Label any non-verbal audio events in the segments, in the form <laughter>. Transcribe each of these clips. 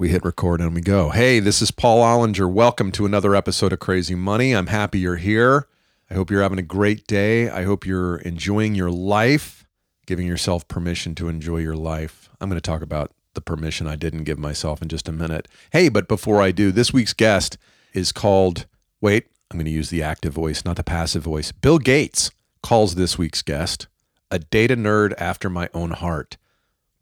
We hit record and we go. Hey, this is Paul Ollinger. Welcome to another episode of Crazy Money. I'm happy you're here. I hope you're having a great day. I hope you're enjoying your life, giving yourself permission to enjoy your life. I'm going to talk about the permission I didn't give myself in just a minute. Hey, but before I do, this week's guest is called, wait, I'm going to use the active voice, not the passive voice. Bill Gates calls this week's guest a data nerd after my own heart.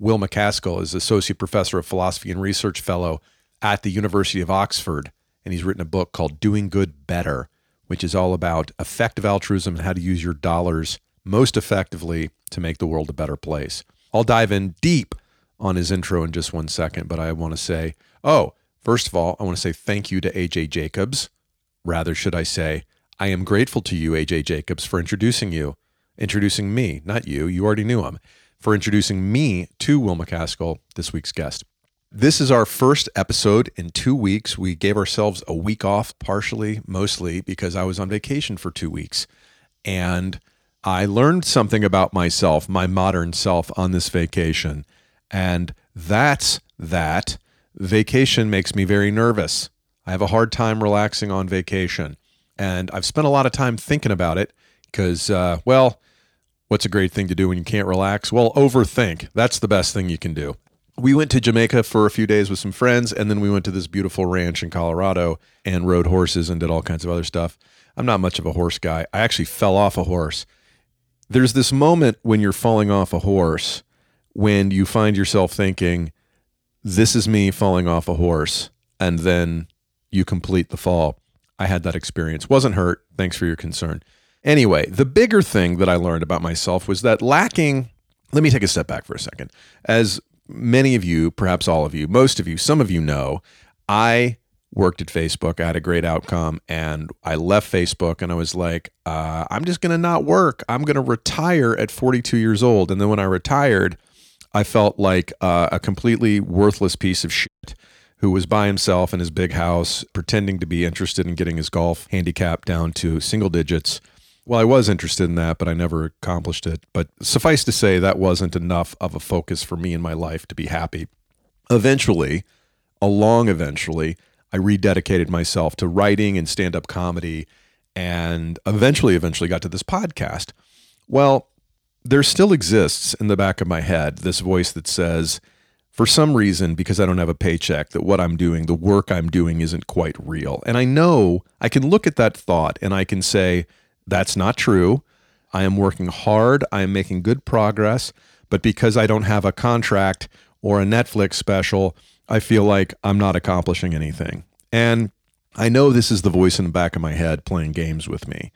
Will MacAskill is Associate Professor of Philosophy and Research Fellow at the University of Oxford, and he's written a book called Doing Good Better, which is all about effective altruism and how to use your dollars most effectively to make the world a better place. I'll dive in deep on his intro in just one second, but I want to say, oh, first of all, I want to say thank you to AJ Jacobs. Rather, should I say, I am grateful to you, AJ Jacobs, for introducing you, introducing me, not you, you already knew him for introducing me to Will MacAskill, this week's guest. This is our first episode in two weeks. We gave ourselves a week off, partially, mostly because I was on vacation for two weeks. And I learned something about myself, my modern self, on this vacation. And that's that. Vacation makes me very nervous. I have a hard time relaxing on vacation. And I've spent a lot of time thinking about it because, uh, well, What's a great thing to do when you can't relax? Well, overthink. That's the best thing you can do. We went to Jamaica for a few days with some friends, and then we went to this beautiful ranch in Colorado and rode horses and did all kinds of other stuff. I'm not much of a horse guy. I actually fell off a horse. There's this moment when you're falling off a horse when you find yourself thinking, This is me falling off a horse. And then you complete the fall. I had that experience. Wasn't hurt. Thanks for your concern. Anyway, the bigger thing that I learned about myself was that lacking, let me take a step back for a second. As many of you, perhaps all of you, most of you, some of you know, I worked at Facebook. I had a great outcome and I left Facebook and I was like, uh, I'm just going to not work. I'm going to retire at 42 years old. And then when I retired, I felt like uh, a completely worthless piece of shit who was by himself in his big house, pretending to be interested in getting his golf handicap down to single digits well, I was interested in that, but I never accomplished it. But suffice to say, that wasn't enough of a focus for me in my life to be happy. Eventually, along eventually, I rededicated myself to writing and stand up comedy and eventually, eventually got to this podcast. Well, there still exists in the back of my head this voice that says, for some reason, because I don't have a paycheck, that what I'm doing, the work I'm doing, isn't quite real. And I know I can look at that thought and I can say, that's not true. I am working hard. I am making good progress. But because I don't have a contract or a Netflix special, I feel like I'm not accomplishing anything. And I know this is the voice in the back of my head playing games with me.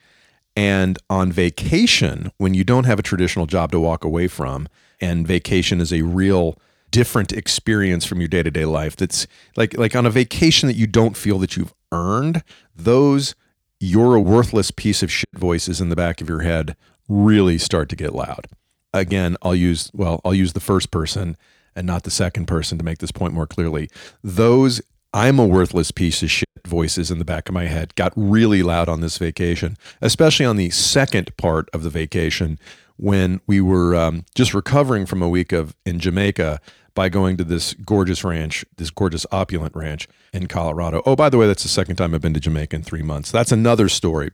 And on vacation, when you don't have a traditional job to walk away from, and vacation is a real different experience from your day-to-day life that's like like on a vacation that you don't feel that you've earned those you're a worthless piece of shit voices in the back of your head really start to get loud. Again, I'll use, well, I'll use the first person and not the second person to make this point more clearly. Those I'm a worthless piece of shit voices in the back of my head got really loud on this vacation, especially on the second part of the vacation when we were um, just recovering from a week of in Jamaica by going to this gorgeous ranch, this gorgeous opulent ranch in Colorado. Oh, by the way, that's the second time I've been to Jamaica in three months. That's another story.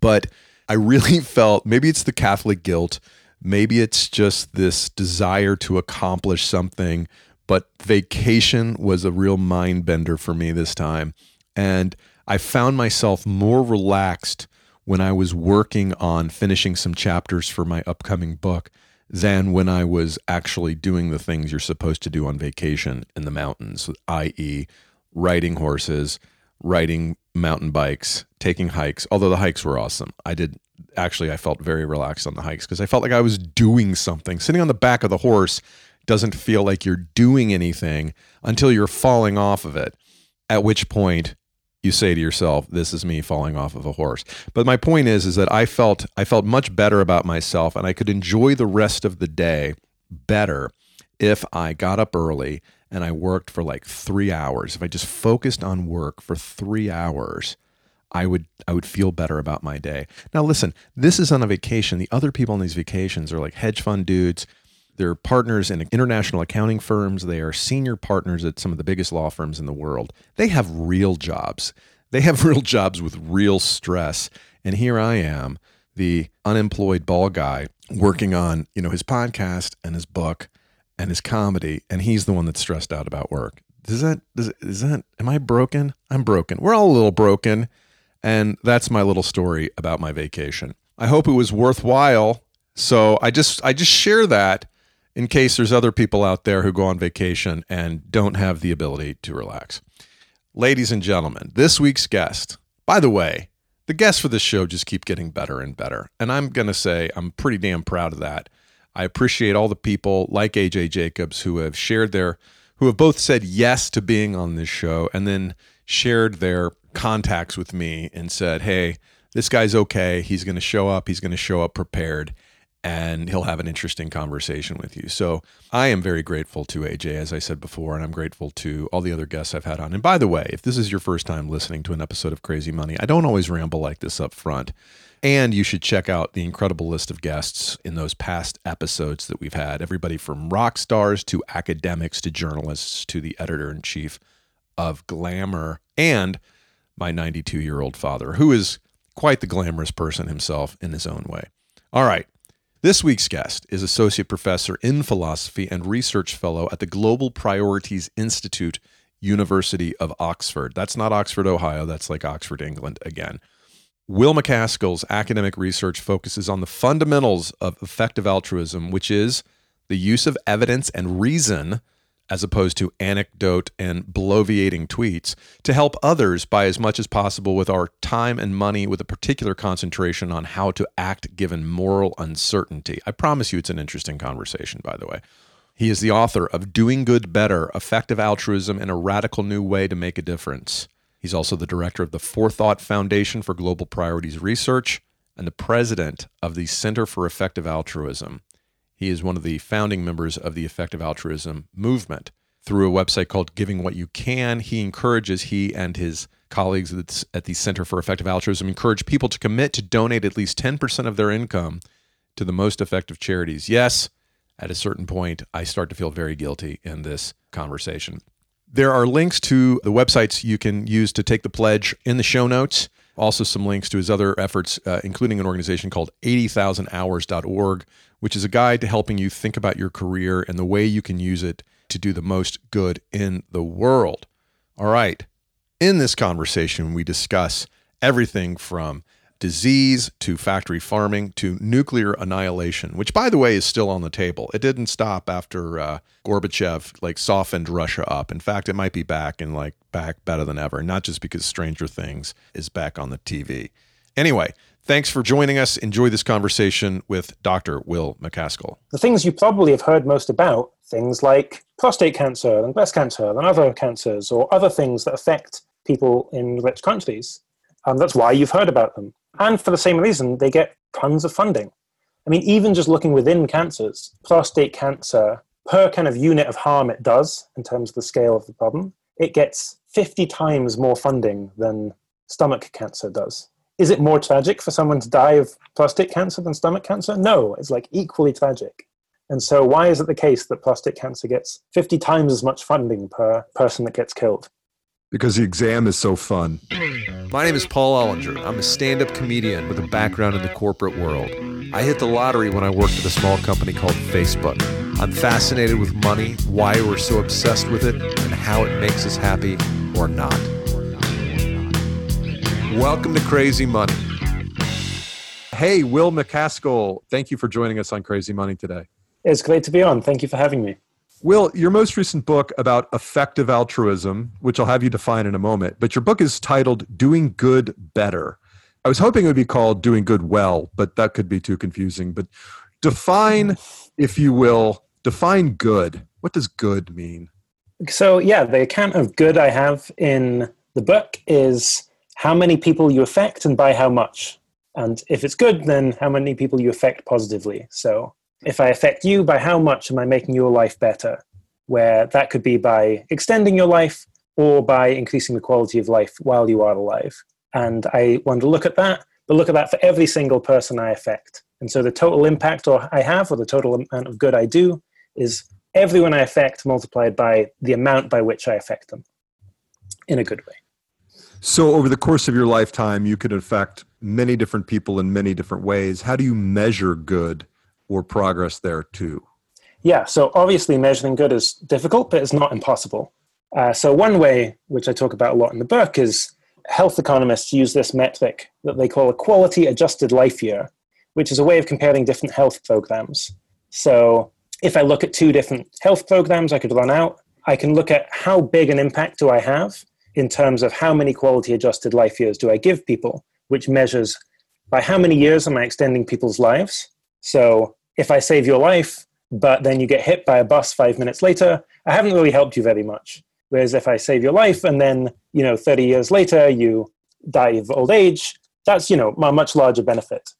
But I really <laughs> felt maybe it's the Catholic guilt, maybe it's just this desire to accomplish something. But vacation was a real mind bender for me this time. And I found myself more relaxed when I was working on finishing some chapters for my upcoming book than when I was actually doing the things you're supposed to do on vacation in the mountains, i.e., riding horses, riding mountain bikes, taking hikes. Although the hikes were awesome. I did actually, I felt very relaxed on the hikes because I felt like I was doing something. Sitting on the back of the horse doesn't feel like you're doing anything until you're falling off of it, at which point you say to yourself this is me falling off of a horse but my point is is that i felt i felt much better about myself and i could enjoy the rest of the day better if i got up early and i worked for like 3 hours if i just focused on work for 3 hours I would I would feel better about my day. Now listen, this is on a vacation. The other people on these vacations are like hedge fund dudes. They're partners in international accounting firms. They are senior partners at some of the biggest law firms in the world. They have real jobs. They have <laughs> real jobs with real stress. And here I am, the unemployed ball guy working on, you know, his podcast and his book and his comedy, and he's the one that's stressed out about work. Does that does is that am I broken? I'm broken. We're all a little broken. And that's my little story about my vacation. I hope it was worthwhile. So I just I just share that in case there's other people out there who go on vacation and don't have the ability to relax. Ladies and gentlemen, this week's guest. By the way, the guests for this show just keep getting better and better. And I'm going to say I'm pretty damn proud of that. I appreciate all the people like AJ Jacobs who have shared their who have both said yes to being on this show and then shared their contacts with me and said, "Hey, this guy's okay. He's going to show up. He's going to show up prepared." And he'll have an interesting conversation with you. So I am very grateful to AJ, as I said before, and I'm grateful to all the other guests I've had on. And by the way, if this is your first time listening to an episode of Crazy Money, I don't always ramble like this up front. And you should check out the incredible list of guests in those past episodes that we've had. Everybody from rock stars to academics to journalists to the editor in chief of Glamour and my 92 year old father, who is quite the glamorous person himself in his own way. All right. This week's guest is Associate Professor in Philosophy and Research Fellow at the Global Priorities Institute, University of Oxford. That's not Oxford, Ohio. That's like Oxford, England again. Will MacAskill's academic research focuses on the fundamentals of effective altruism, which is the use of evidence and reason as opposed to anecdote and bloviating tweets, to help others by as much as possible with our time and money with a particular concentration on how to act given moral uncertainty. I promise you it's an interesting conversation, by the way. He is the author of Doing Good Better Effective Altruism in a Radical New Way to Make a Difference. He's also the director of the Forethought Foundation for Global Priorities Research and the president of the Center for Effective Altruism. He is one of the founding members of the effective altruism movement. Through a website called Giving What You Can, he encourages, he and his colleagues at the Center for Effective Altruism encourage people to commit to donate at least 10% of their income to the most effective charities. Yes, at a certain point, I start to feel very guilty in this conversation. There are links to the websites you can use to take the pledge in the show notes. Also, some links to his other efforts, uh, including an organization called 80,000hours.org, which is a guide to helping you think about your career and the way you can use it to do the most good in the world. All right. In this conversation, we discuss everything from disease to factory farming to nuclear annihilation, which, by the way, is still on the table. It didn't stop after uh, Gorbachev like softened Russia up. In fact, it might be back and like back better than ever. Not just because Stranger Things is back on the TV. Anyway, Thanks for joining us. Enjoy this conversation with Dr. Will MacAskill. The things you probably have heard most about, things like prostate cancer and breast cancer and other cancers, or other things that affect people in rich countries. Um, that's why you've heard about them. And for the same reason, they get tons of funding. I mean, even just looking within cancers, prostate cancer, per kind of unit of harm it does in terms of the scale of the problem, it gets 50 times more funding than stomach cancer does is it more tragic for someone to die of prostate cancer than stomach cancer? No, it's like equally tragic. And so, why is it the case that prostate cancer gets 50 times as much funding per person that gets killed? Because the exam is so fun. My name is Paul Ollinger. I'm a stand up comedian with a background in the corporate world. I hit the lottery when I worked at a small company called Facebook. I'm fascinated with money, why we're so obsessed with it, and how it makes us happy or not. Welcome to Crazy Money. Hey, Will MacAskill, thank you for joining us on Crazy Money today. It's great to be on. Thank you for having me. Will, your most recent book about effective altruism, which I'll have you define in a moment, but your book is titled Doing Good Better. I was hoping it would be called Doing Good Well, but that could be too confusing. But define, if you will, define good. What does good mean? So, yeah, the account of good I have in the book is how many people you affect and by how much. And if it's good, then how many people you affect positively. So if I affect you, by how much am I making your life better? Where that could be by extending your life or by increasing the quality of life while you are alive. And I want to look at that, but look at that for every single person I affect. And so the total impact or I have or the total amount of good I do is everyone I affect multiplied by the amount by which I affect them in a good way. So, over the course of your lifetime, you could affect many different people in many different ways. How do you measure good or progress there too? Yeah, so obviously measuring good is difficult, but it's not impossible. Uh, so, one way, which I talk about a lot in the book, is health economists use this metric that they call a quality adjusted life year, which is a way of comparing different health programs. So, if I look at two different health programs I could run out, I can look at how big an impact do I have in terms of how many quality adjusted life years do I give people, which measures by how many years am I extending people's lives. So if I save your life, but then you get hit by a bus five minutes later, I haven't really helped you very much. Whereas if I save your life and then, you know, 30 years later you die of old age, that's, you know, a much larger benefit.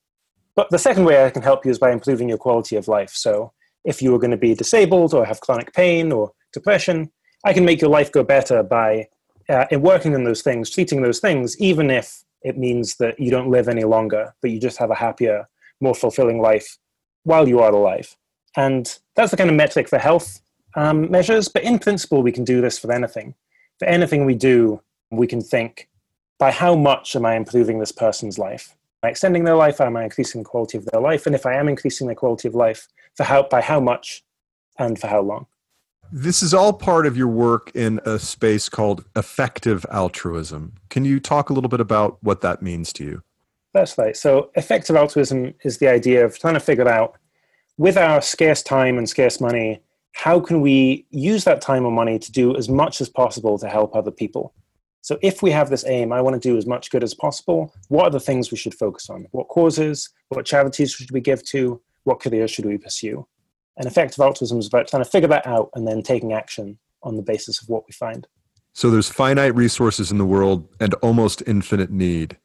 But the second way I can help you is by improving your quality of life. So if you are going to be disabled or have chronic pain or depression, I can make your life go better by uh, working on those things, treating those things, even if it means that you don't live any longer, but you just have a happier, more fulfilling life while you are alive. And that's the kind of metric for health um, measures. But in principle, we can do this for anything. For anything we do, we can think by how much am I improving this person's life? I extending their life? Am I increasing the quality of their life? And if I am increasing their quality of life, for how, by how much and for how long? This is all part of your work in a space called effective altruism. Can you talk a little bit about what that means to you? Right. So, effective altruism is the idea of trying to figure out, with our scarce time and scarce money, how can we use that time or money to do as much as possible to help other people? So, if we have this aim, I want to do as much good as possible, what are the things we should focus on? What causes? What charities should we give to? What careers should we pursue? And effective altruism is about trying to figure that out and then taking action on the basis of what we find. So there's finite resources in the world and almost infinite need.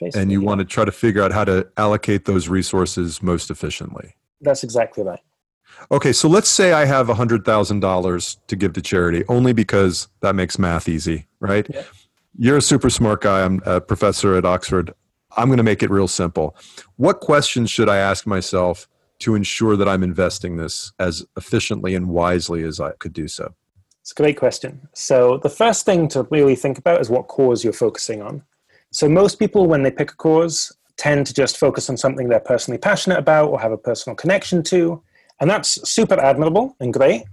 Basically, and you yeah. want to try to figure out how to allocate those resources most efficiently. That's exactly right. Okay, so let's say I have $100,000 to give to charity only because that makes math easy, right? Yeah. You're a super smart guy. I'm a professor at Oxford. I'm going to make it real simple. What questions should I ask myself to ensure that I'm investing this as efficiently and wisely as I could do so? It's a great question. So, the first thing to really think about is what cause you're focusing on. So, most people, when they pick a cause, tend to just focus on something they're personally passionate about or have a personal connection to. And that's super admirable and great,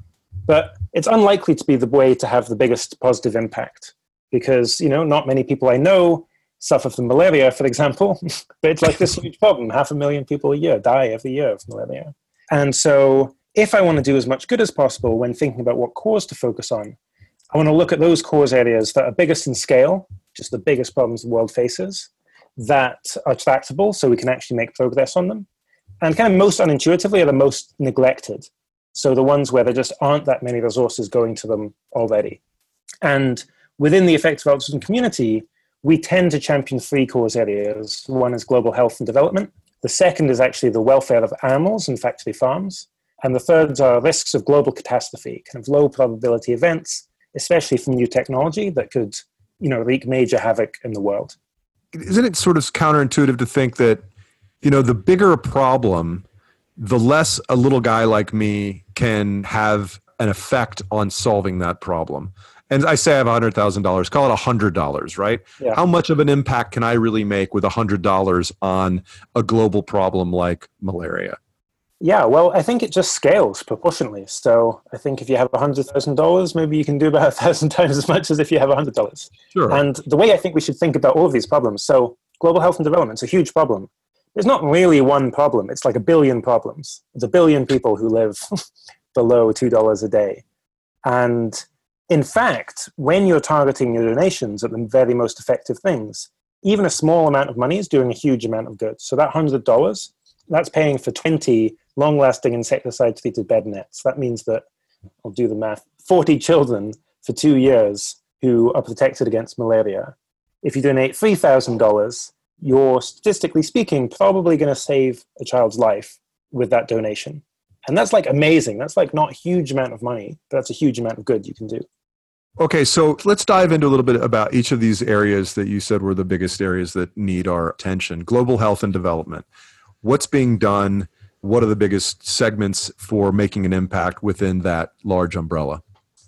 but it's unlikely to be the way to have the biggest positive impact because, you know, not many people I know suffer from malaria, for example. but <laughs> it's like this huge problem. Half a million people a year die every year of malaria. And so, if I want to do as much good as possible when thinking about what cause to focus on, I want to look at those cause areas that are biggest in scale, just the biggest problems the world faces, that are tractable so we can actually make progress on them, and kind of most unintuitively are the most neglected. So the ones where there just aren't that many resources going to them already. And within the effective altruism community, we tend to champion three cause areas. One is global health and development. The second is actually the welfare of animals and factory farms. And the third are risks of global catastrophe, kind of low probability events, especially from new technology that could, you know, wreak major havoc in the world. Isn't it sort of counterintuitive to think that, you know, the bigger a problem, the less a little guy like me can have an effect on solving that problem? and I say I have hundred thousand dollars, call it hundred dollars, right? Yeah. How much of an impact can I really make with hundred dollars on a global problem like malaria? Yeah, well, I think it just scales proportionally. So I think if you have hundred thousand dollars, maybe you can do about <laughs> a thousand times as much as if you have hundred dollars. Sure. And the way I think we should think about all of these problems. So global health and development is a huge problem. There's not really one problem. It's like a billion problems. It's a billion people who live <laughs> below two dollars a day, and in fact, when you're targeting your donations at the very most effective things, even a small amount of money is doing a huge amount of good. So that $100, that's paying for 20 long lasting insecticide treated bed nets. That means that, I'll do the math, 40 children for two years who are protected against malaria. If you donate $3,000, you're statistically speaking probably going to save a child's life with that donation. And that's like amazing. That's like not a huge amount of money, but that's a huge amount of good you can do. Okay, so let's dive into a little bit about each of these areas that you said were the biggest areas that need our attention global health and development. What's being done what are the biggest segments for making an impact within that large umbrella?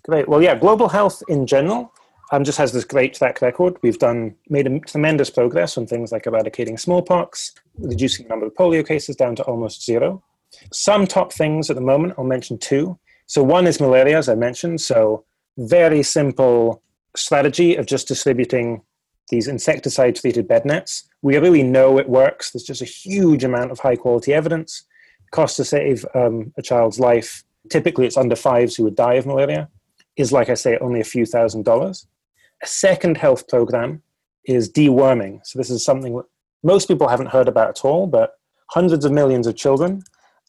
Great. Well, yeah, global health in general um, just has this great track record. We've done made a tremendous progress on things like eradicating smallpox, reducing the number of polio cases down to almost zero. Some top things at the moment, I'll mention two. So one is malaria, as I mentioned. So very simple strategy of just distributing these insecticide-treated bed nets. We really know it works. There's just a huge amount of high-quality evidence. Cost to save um, a child's life, typically it's under fives who would die of malaria, is like I say, only a few thousand dollars. A second health program is deworming. So this is something that most people haven't heard about at all, but hundreds of millions of children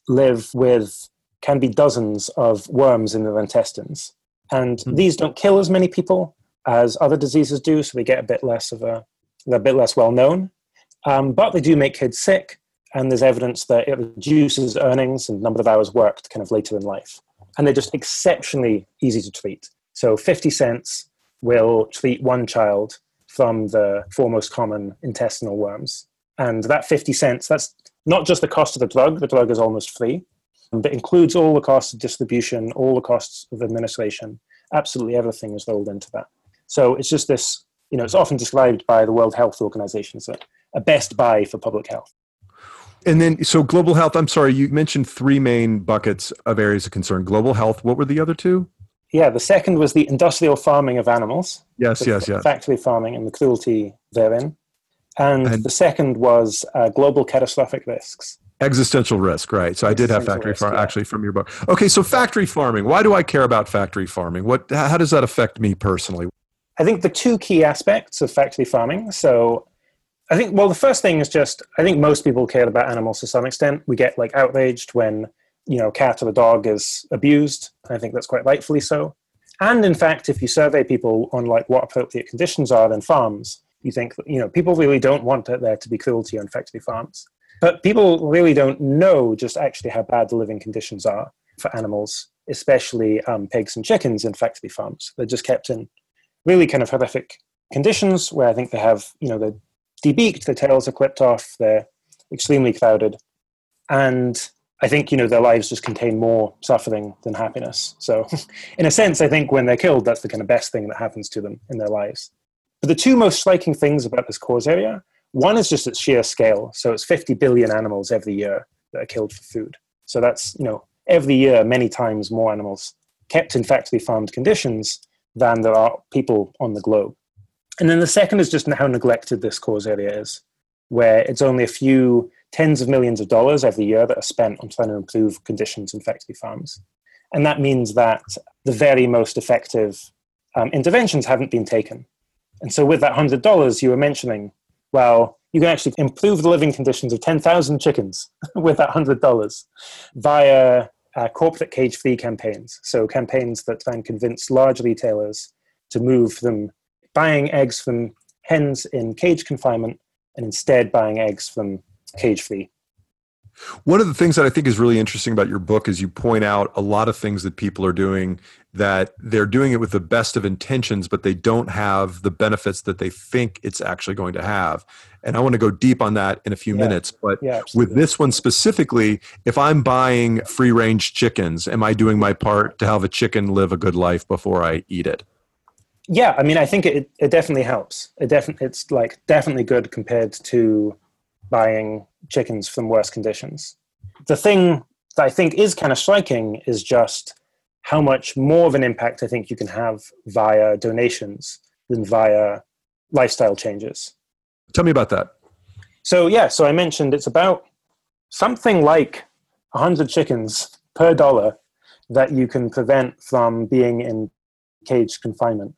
live with can be dozens of worms in their intestines. And mm-hmm. these don't kill as many people as other diseases do, so they get a bit less of a they're a bit less well known. Um, but they do make kids sick, and there's evidence that it reduces earnings and number of hours worked kind of later in life. And they're just exceptionally easy to treat. So 50 cents will treat one child from the four most common intestinal worms. And that 50 cents, that's not just the cost of the drug, the drug is almost free, but includes all the costs of distribution, all the costs of administration. Absolutely everything is rolled into that. So it's just this, you know, it's often described by the World Health Organization as a, a best buy for public health. And then, so global health, I'm sorry, you mentioned three main buckets of areas of concern. Global health, what were the other two? Yeah, the second was the industrial farming of animals. Yes, yes, yes. Factory farming and the cruelty therein. And, and the second was uh, global catastrophic risks. Existential risk, right? So I did have factory farming yeah. actually from your book. Okay, so factory farming. Why do I care about factory farming? What? How does that affect me personally? I think the two key aspects of factory farming. So I think well, the first thing is just I think most people care about animals to some extent. We get like outraged when you know a cat or a dog is abused. I think that's quite rightfully so. And in fact, if you survey people on like what appropriate conditions are in farms, you think you know people really don't want there to be cruelty on factory farms. But people really don't know just actually how bad the living conditions are for animals, especially um, pigs and chickens in factory farms. They're just kept in really kind of horrific conditions where I think they have, you know, they're debeaked, their tails are clipped off, they're extremely crowded. And I think, you know, their lives just contain more suffering than happiness. So, <laughs> in a sense, I think when they're killed, that's the kind of best thing that happens to them in their lives. But the two most striking things about this cause area one is just its sheer scale. So, it's 50 billion animals every year that are killed for food. So, that's, you know, every year, many times more animals kept in factory farmed conditions than there are people on the globe. And then the second is just how neglected this cause area is, where it's only a few tens of millions of dollars every year that are spent on trying to improve conditions in factory farms. And that means that the very most effective um, interventions haven't been taken. And so, with that $100 you were mentioning, well, you can actually improve the living conditions of 10,000 chickens <laughs> with that $100 via uh, corporate cage free campaigns. So, campaigns that and convince large retailers to move from buying eggs from hens in cage confinement and instead buying eggs from cage free. One of the things that I think is really interesting about your book is you point out a lot of things that people are doing that they're doing it with the best of intentions, but they don't have the benefits that they think it's actually going to have. And I want to go deep on that in a few yeah. minutes. But yeah, with this one specifically, if I'm buying free range chickens, am I doing my part to have a chicken live a good life before I eat it? Yeah, I mean, I think it, it definitely helps. It definitely it's like definitely good compared to buying chickens from worse conditions. The thing that I think is kind of striking is just how much more of an impact I think you can have via donations than via lifestyle changes. Tell me about that. So, yeah, so I mentioned it's about something like 100 chickens per dollar that you can prevent from being in cage confinement.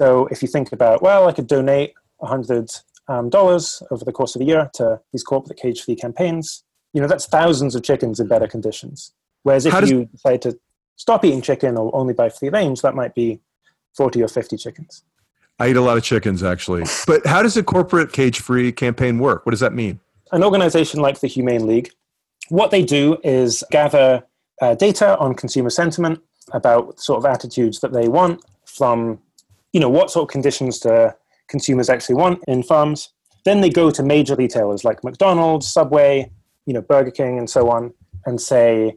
So, if you think about, well, I could donate 100 um, dollars over the course of a year to these corporate cage free campaigns, you know, that's thousands of chickens in better conditions. Whereas if does, you decide to stop eating chicken or only buy free range, that might be 40 or 50 chickens. I eat a lot of chickens actually. <laughs> But how does a corporate cage free campaign work? What does that mean? An organization like the Humane League, what they do is gather uh, data on consumer sentiment about sort of attitudes that they want from, you know, what sort of conditions do consumers actually want in farms. Then they go to major retailers like McDonald's, Subway, you know, Burger King, and so on, and say,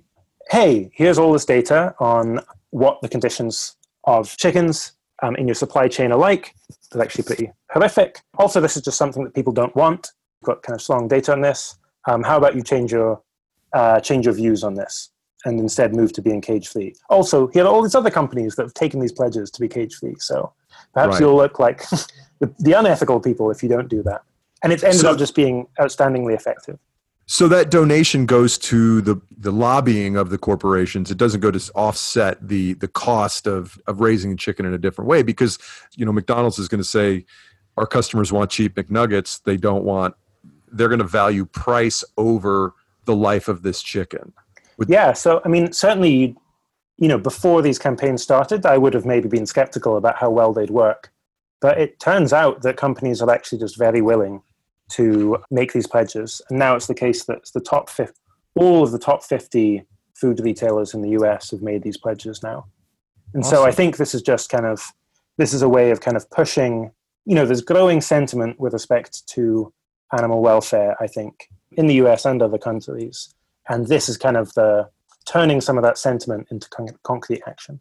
hey, here's all this data on what the conditions of chickens um, in your supply chain are like. It's actually pretty horrific. Also, this is just something that people don't want. You've got kind of strong data on this. Um, how about you change your uh, change your views on this and instead move to being cage free? Also, here are all these other companies that have taken these pledges to be cage free. So perhaps right. you'll look like <laughs> the, the, unethical people if you don't do that. And it's ended so, up just being outstandingly effective. So that donation goes to the the lobbying of the corporations. It doesn't go to offset the the cost of of raising a chicken in a different way because you know McDonald's is going to say our customers want cheap McNuggets. They don't want. They're going to value price over the life of this chicken. Would yeah. So I mean, certainly, you know, before these campaigns started, I would have maybe been skeptical about how well they'd work. But it turns out that companies are actually just very willing to make these pledges. And now it's the case that the top 50, all of the top 50 food retailers in the US have made these pledges now. And awesome. so I think this is just kind of, this is a way of kind of pushing, you know, there's growing sentiment with respect to animal welfare, I think, in the US and other countries. And this is kind of the turning some of that sentiment into con- concrete action.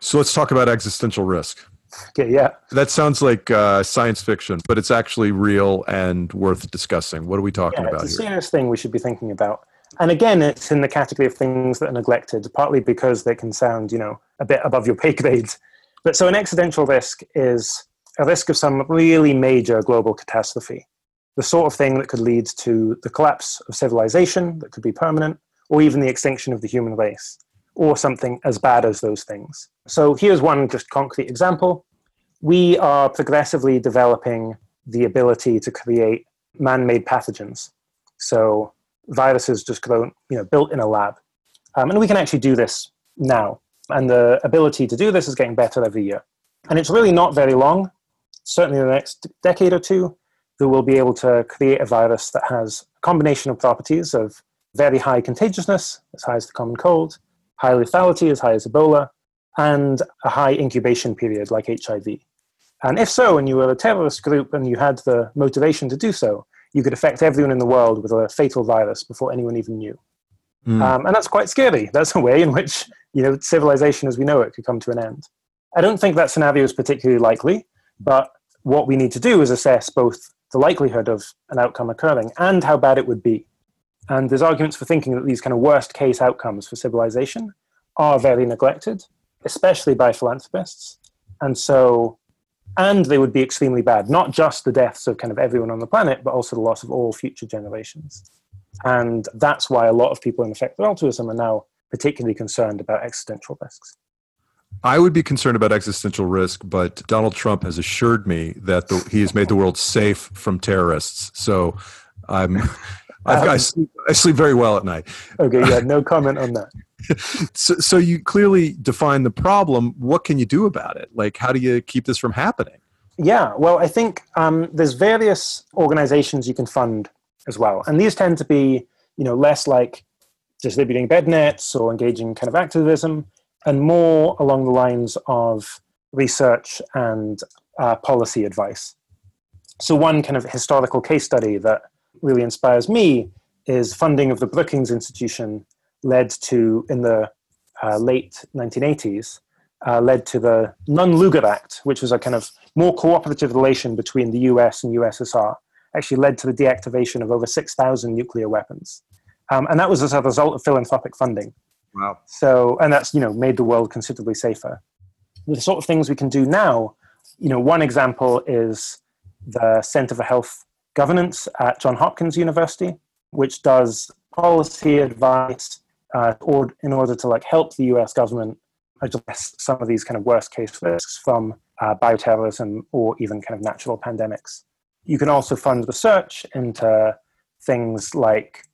So let's talk about existential risk. Okay, yeah. That sounds like uh, science fiction, but it's actually real and worth discussing. What are we talking yeah, about it's a here? serious thing we should be thinking about. And again, it's in the category of things that are neglected, partly because they can sound, you know, a bit above your pay grade. But so an existential risk is a risk of some really major global catastrophe, the sort of thing that could lead to the collapse of civilization that could be permanent, or even the extinction of the human race or something as bad as those things. So here's one just concrete example. We are progressively developing the ability to create man-made pathogens. So viruses just grown, you know, built in a lab. Um, and we can actually do this now. And the ability to do this is getting better every year. And it's really not very long, certainly in the next decade or two, that we'll be able to create a virus that has a combination of properties of very high contagiousness, as high as the common cold, high lethality as high as Ebola, and a high incubation period like HIV. And if so, and you were a terrorist group and you had the motivation to do so, you could affect everyone in the world with a fatal virus before anyone even knew. Mm. Um, and that's quite scary. That's a way in which you know civilization as we know it could come to an end. I don't think that scenario is particularly likely, but what we need to do is assess both the likelihood of an outcome occurring and how bad it would be. And there's arguments for thinking that these kind of worst case outcomes for civilization are very neglected, especially by philanthropists. And so, and they would be extremely bad, not just the deaths of kind of everyone on the planet, but also the loss of all future generations. And that's why a lot of people in effective altruism are now particularly concerned about existential risks. I would be concerned about existential risk, but Donald Trump has assured me that the, he has made the world safe from terrorists. So I'm I, I, sleep, I sleep very well at night. Okay, yeah, no comment on that. <laughs> so, so you clearly define the problem. What can you do about it? Like, how do you keep this from happening? Yeah, well, I think um, there's various organizations you can fund as well, and these tend to be, you know, less like distributing bed nets or engaging kind of activism, and more along the lines of research and uh, policy advice. So, one kind of historical case study that really inspires me is funding of the Brookings Institution led to, in the uh, late 1980s, uh, led to the Nunn-Lugar Act, which was a kind of more cooperative relation between the US and USSR, actually led to the deactivation of over 6,000 nuclear weapons. Um, and that was as a result of philanthropic funding. Wow. So, and that's, you know, made the world considerably safer. The sort of things we can do now, you know, one example is the Center for Health governance at Johns Hopkins University, which does policy advice uh, or in order to like help the U.S. government address some of these kind of worst case risks from uh, bioterrorism or even kind of natural pandemics. You can also fund research into things like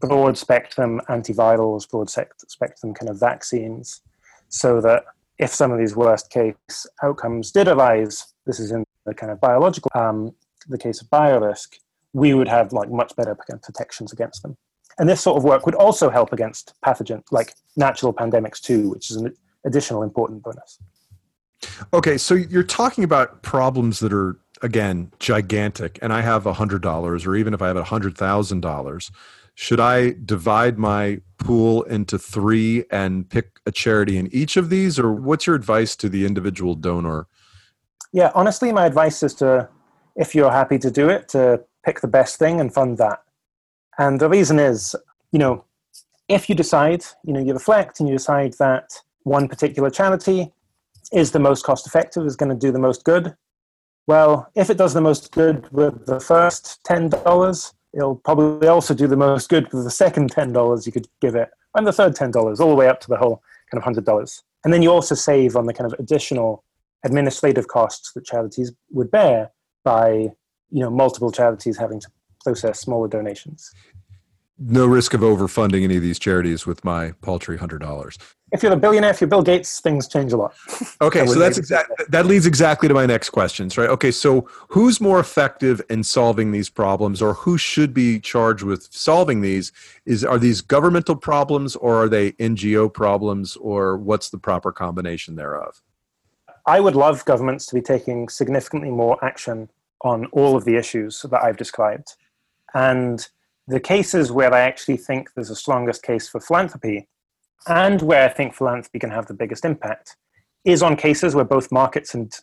broad spectrum antivirals, broad spectrum kind of vaccines, so that if some of these worst case outcomes did arise, this is in the kind of biological um, the case of biorisk, we would have like much better protections against them. And this sort of work would also help against pathogens like natural pandemics too, which is an additional important bonus. Okay, so you're talking about problems that are again gigantic, and I have a hundred dollars, or even if I have a hundred thousand dollars should I divide my pool into three and pick a charity in each of these, or what's your advice to the individual donor? Yeah, honestly, my advice is to, if you're happy to do it, to pick the best thing and fund that. And the reason is, you know, if you decide, you know, you reflect and you decide that one particular charity is the most cost effective, is going to do the most good, well, if it does the most good with the first $10, it'll probably also do the most good with the second $10 you could give it, and the third $10, all the way up to the whole kind of $100. And then you also save on the kind of additional administrative costs that charities would bear by, you know, multiple charities having to process smaller donations. No risk of overfunding any of these charities with my paltry $100 if you're a billionaire, if you're Bill Gates, things change a lot. <laughs> Okay, so that's exactly that leads exactly to my next questions, right? Okay, so who's more effective in solving these problems, or who should be charged with solving these? Is are these governmental problems, or are they NGO problems, or what's the proper combination thereof? I would love governments to be taking significantly more action on all of the issues that I've described, and the cases where I actually think there's the strongest case for philanthropy and where I think philanthropy can have the biggest impact is on cases where both markets and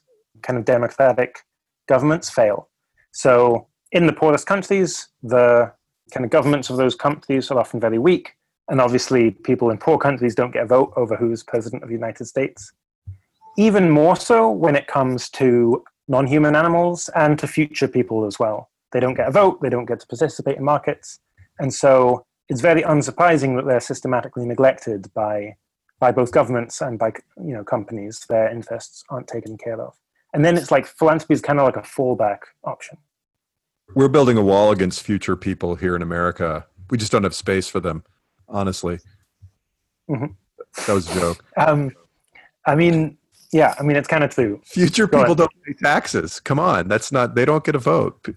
kind of democratic governments fail. So in the poorest countries, the kind of governments of those countries are often very weak. And obviously, people in poor countries don't get a vote over who's president of the United States. Even more so when it comes to non human animals and to future people as well. They don't get a vote, they don't get to participate in markets. And so it's very unsurprising that they're systematically neglected by by both governments and by you know companies. Their interests aren't taken care of, and then it's like philanthropy is kind of like a fallback option. We're building a wall against future people here in America. We just don't have space for them, honestly. Mm-hmm. That was a joke. Um, I mean, yeah, I mean it's kind of true. Future Go people ahead. don't pay taxes. Come on, that's not. They don't get a vote.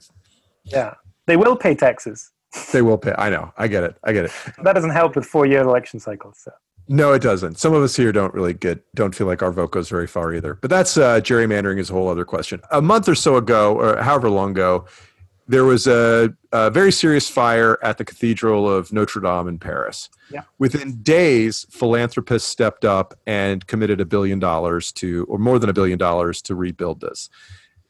Yeah, they will pay taxes. They will pay. I know. I get it. I get it. That doesn't help with four-year election cycles. So. No, it doesn't. Some of us here don't really get, don't feel like our vote goes very far either. But that's uh, gerrymandering is a whole other question. A month or so ago, or however long ago, there was a, a very serious fire at the Cathedral of Notre Dame in Paris. Yeah. Within days, philanthropists stepped up and committed a billion dollars to, or more than a billion dollars to rebuild this.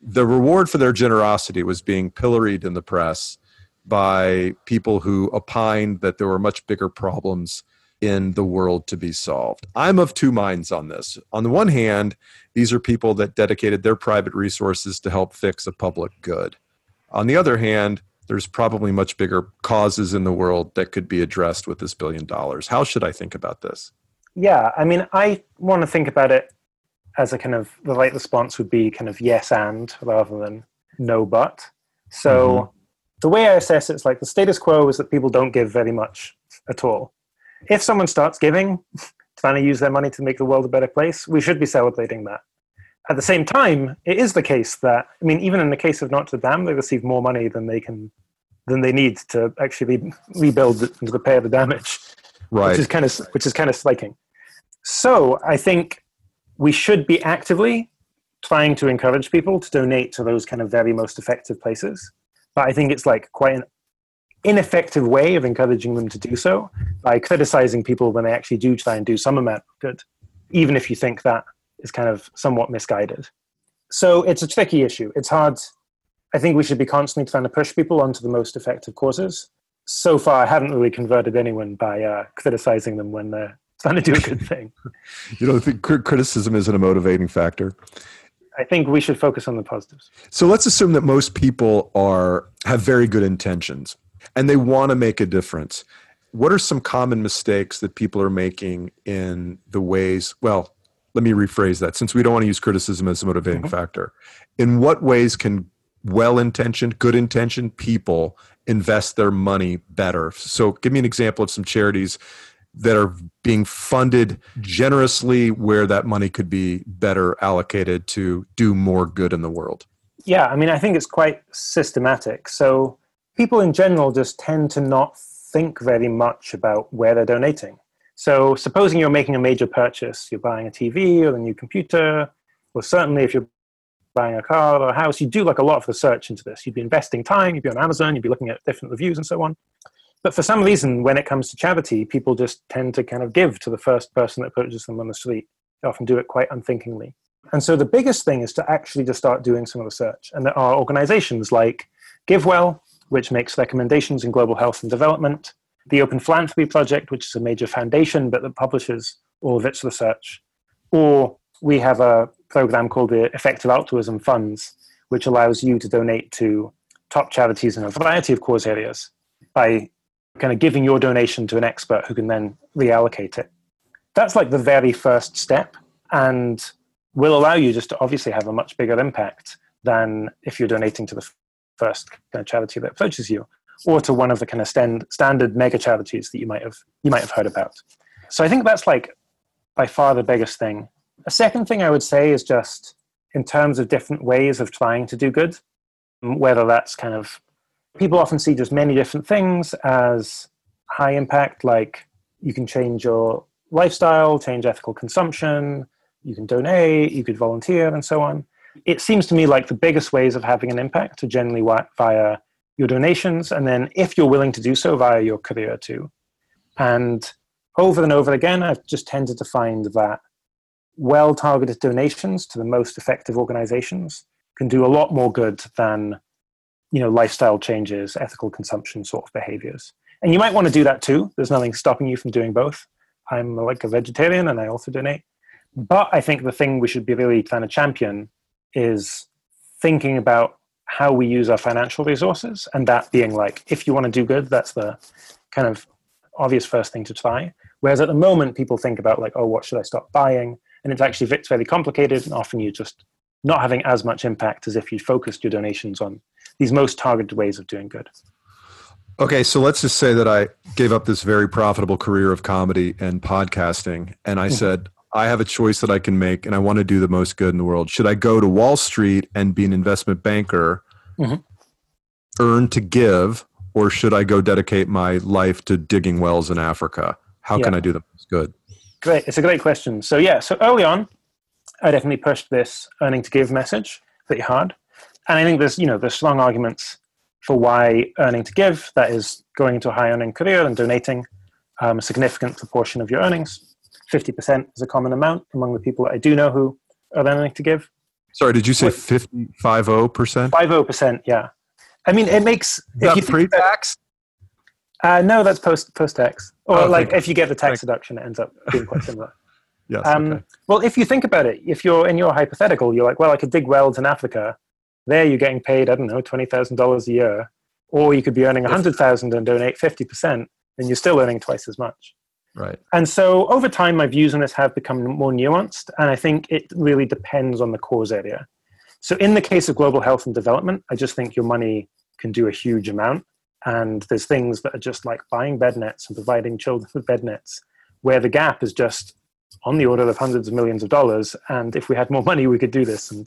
The reward for their generosity was being pilloried in the press by people who opined that there were much bigger problems in the world to be solved. I'm of two minds on this. On the one hand, these are people that dedicated their private resources to help fix a public good. On the other hand, there's probably much bigger causes in the world that could be addressed with this billion dollars. How should I think about this? Yeah, I mean, I want to think about it as a kind of the right response would be kind of yes and rather than no but. So mm-hmm the way I assess it is like the status quo is that people don't give very much at all. If someone starts giving, trying <laughs> to use their money to make the world a better place, we should be celebrating that. At the same time, it is the case that I mean, even in the case of Notre Dame, they receive more money than they can than they need to actually rebuild and repair the damage, right? Which is kind of which is kind of striking. So I think we should be actively trying to encourage people to donate to those kind of very most effective places but I think it's like quite an ineffective way of encouraging them to do so by criticizing people when they actually do try and do some amount of good, even if you think that is kind of somewhat misguided. So it's a tricky issue. It's hard. I think we should be constantly trying to push people onto the most effective causes. So far, I haven't really converted anyone by uh, criticizing them when they're <laughs> trying to do a good thing. <laughs> you don't think criticism isn't a motivating factor? I think we should focus on the positives. So let's assume that most people are have very good intentions and they want to make a difference. What are some common mistakes that people are making in the ways? Well, let me rephrase that since we don't want to use criticism as a motivating mm-hmm. factor. In what ways can well intentioned, good intentioned people invest their money better? So, give me an example of some charities that are being funded generously where that money could be better allocated to do more good in the world? Yeah, I mean, I think it's quite systematic. So people in general just tend to not think very much about where they're donating. So supposing you're making a major purchase, you're buying a TV or a new computer, or certainly if you're buying a car or a house, you do like a lot of research into this. You'd be investing time, you'd be on Amazon, you'd be looking at different reviews and so on But for some reason, when it comes to charity, people just tend to kind of give to the first person that approaches them on the street. They often do it quite unthinkingly. And so the biggest thing is to actually just start doing some of the research. And there are organizations like GiveWell, which makes recommendations in global health and development, the Open Philanthropy Project, which is a major foundation but that publishes all of its research, or we have a program called the Effective Altruism Funds, which allows you to donate to top charities in a variety of cause areas by kind of giving your donation to an expert who can then reallocate it. That's like the very first step and will allow you just to obviously have a much bigger impact than if you're donating to the first kind of charity that approaches you or to one of the kind of stand, standard mega charities that you might have you might have heard about. So I think that's like by far the biggest thing. A second thing I would say is just in terms of different ways of trying to do good, whether that's kind of people often see just many different things as high impact, like you can change your lifestyle, change ethical consumption, you can donate, you could volunteer, and so on. It seems to me like the biggest ways of having an impact are generally via your donations, and then if you're willing to do so, via your career too. And over and over again, I've just tended to find that well targeted donations to the most effective organizations can do a lot more good than you know lifestyle changes ethical consumption sort of behaviors. And you might want to do that too. There's nothing stopping you from doing both. I'm like a vegetarian and i also donate. But i think the thing we should be really trying to champion is thinking about how we use our financial resources and that being like if you want to do good that's the kind of obvious first thing to try. Whereas at the moment people think about like oh what should i stop buying? And it's actually it's fairly complicated and often you just not having as much impact as if you focused your donations on these most targeted ways of doing good. Okay so let's just say that i gave up this very profitable career of comedy and podcasting and i mm-hmm. said I have a choice that I can make and I want to do the most good in the world. Should I go to Wall Street and be an investment banker, mm-hmm. earn to give, or should I go dedicate my life to digging wells in Africa? How yeah. can I do the most good? Great. It's a great question. So, yeah, so early on, I definitely pushed this earning to give message pretty hard. And I think there's, you know, there's strong arguments for why earning to give, that is going into a high earning career and donating um, a significant proportion of your earnings 50% is a common amount among the people that I do know who are earning to give. Sorry, did you say 50, 50%? 50%, yeah. I mean, it makes. Is that pre tax? Uh, no, that's post post tax. Or oh, like if you get the tax deduction, it ends up being quite similar. <laughs> yes. Um, okay. Well, if you think about it, if you're in your hypothetical, you're like, well, I could dig wells in Africa. There, you're getting paid, I don't know, twenty thousand dollars a year, or you could be earning a hundred thousand and donate fifty percent, and you're still earning twice as much. Right. And so over time, my views on this have become more nuanced, and I think it really depends on the cause area. So in the case of global health and development, I just think your money can do a huge amount. And there's things that are just like buying bed nets and providing children with bed nets, where the gap is just on the order of hundreds of millions of dollars. And if we had more <laughs> money, we could do this and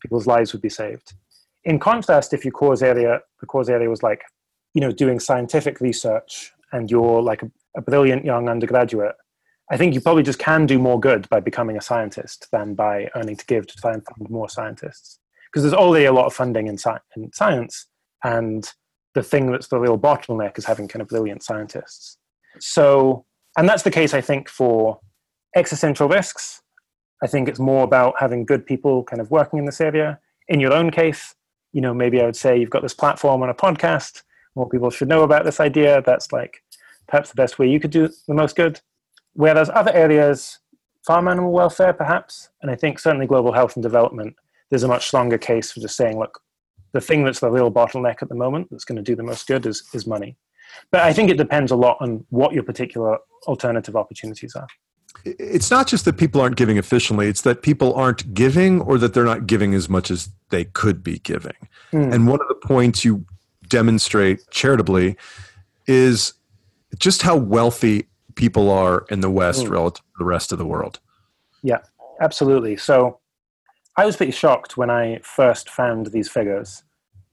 people's lives would be saved. In contrast, if your cause area, the cause area was like, you know, doing scientific research and you're like a a brilliant young undergraduate, I think you probably just can do more good by becoming a scientist than by earning to give to try and fund more scientists. Because there's already a lot of funding in, sci- in science, and the thing that's the real bottleneck is having kind of brilliant scientists. So, and that's the case, I think, for existential risks. I think it's more about having good people kind of working in this area. In your own case, you know, maybe I would say you've got this platform on a podcast. More people should know about this idea. That's like perhaps the best way you could do the most good. Whereas other areas, farm animal welfare, perhaps, and I think certainly global health and development, there's a much stronger case for just saying, look, the thing that's the real bottleneck at the moment that's going to do the most good is, is money. But I think it depends a lot on what your particular alternative opportunities are. It's not just that people aren't giving efficiently, it's that people aren't giving or that they're not giving as much as they could be giving. Mm. And one of the points you demonstrate charitably is just how wealthy people are in the West mm. relative to the rest of the world. Yeah, absolutely. So I was pretty shocked when I first found these figures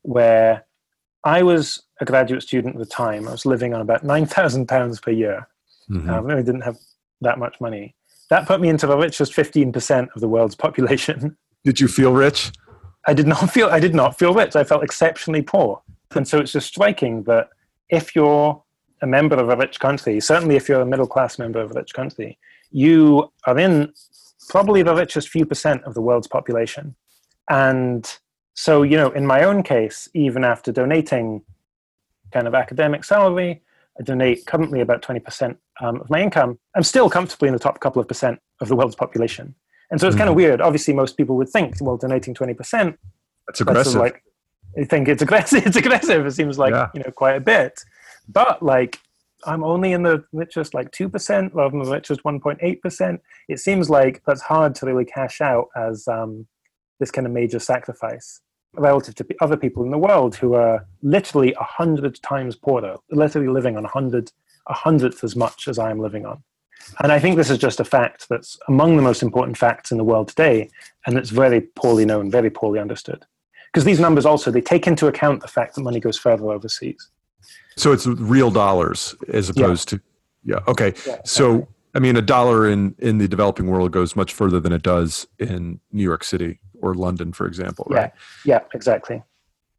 where I was a graduate student at the time. I was living on about £9,000 per year. Mm-hmm. Um, I didn't have that much money. That put me into the richest 15% of the world's population. <laughs> Did you feel rich? I did not feel I did not feel rich. I felt exceptionally poor. And so it's just striking that if you're a member of a rich country, certainly if you're a middle class member of a rich country, you are in probably the richest few percent of the world's population. And so, you know, in my own case, even after donating kind of academic salary, I donate currently about 20% um, of my income. I'm still comfortably in the top couple of percent of the world's population. And so it's mm-hmm. kind of weird. Obviously, most people would think, well, donating 20%. That's aggressive. That's like, I think it's aggressive. <laughs> It's aggressive. It seems like, yeah. you know, quite a bit. But like, I'm only in the richest like 2% rather than the richest 1.8%. It seems like that's hard to really cash out as um, this kind of major sacrifice relative to other people in the world who are literally a hundred times poorer, literally living on a hundred, a hundredth as much as I am living on. And I think this is just a fact that's among the most important facts in the world today, and that's very poorly known, very poorly understood. Because these numbers also they take into account the fact that money goes further overseas. So it's real dollars as opposed yeah. to yeah. Okay. Yeah, so I mean, a dollar in in the developing world goes much further than it does in New York City or London, for example, right? Yeah, yeah, exactly.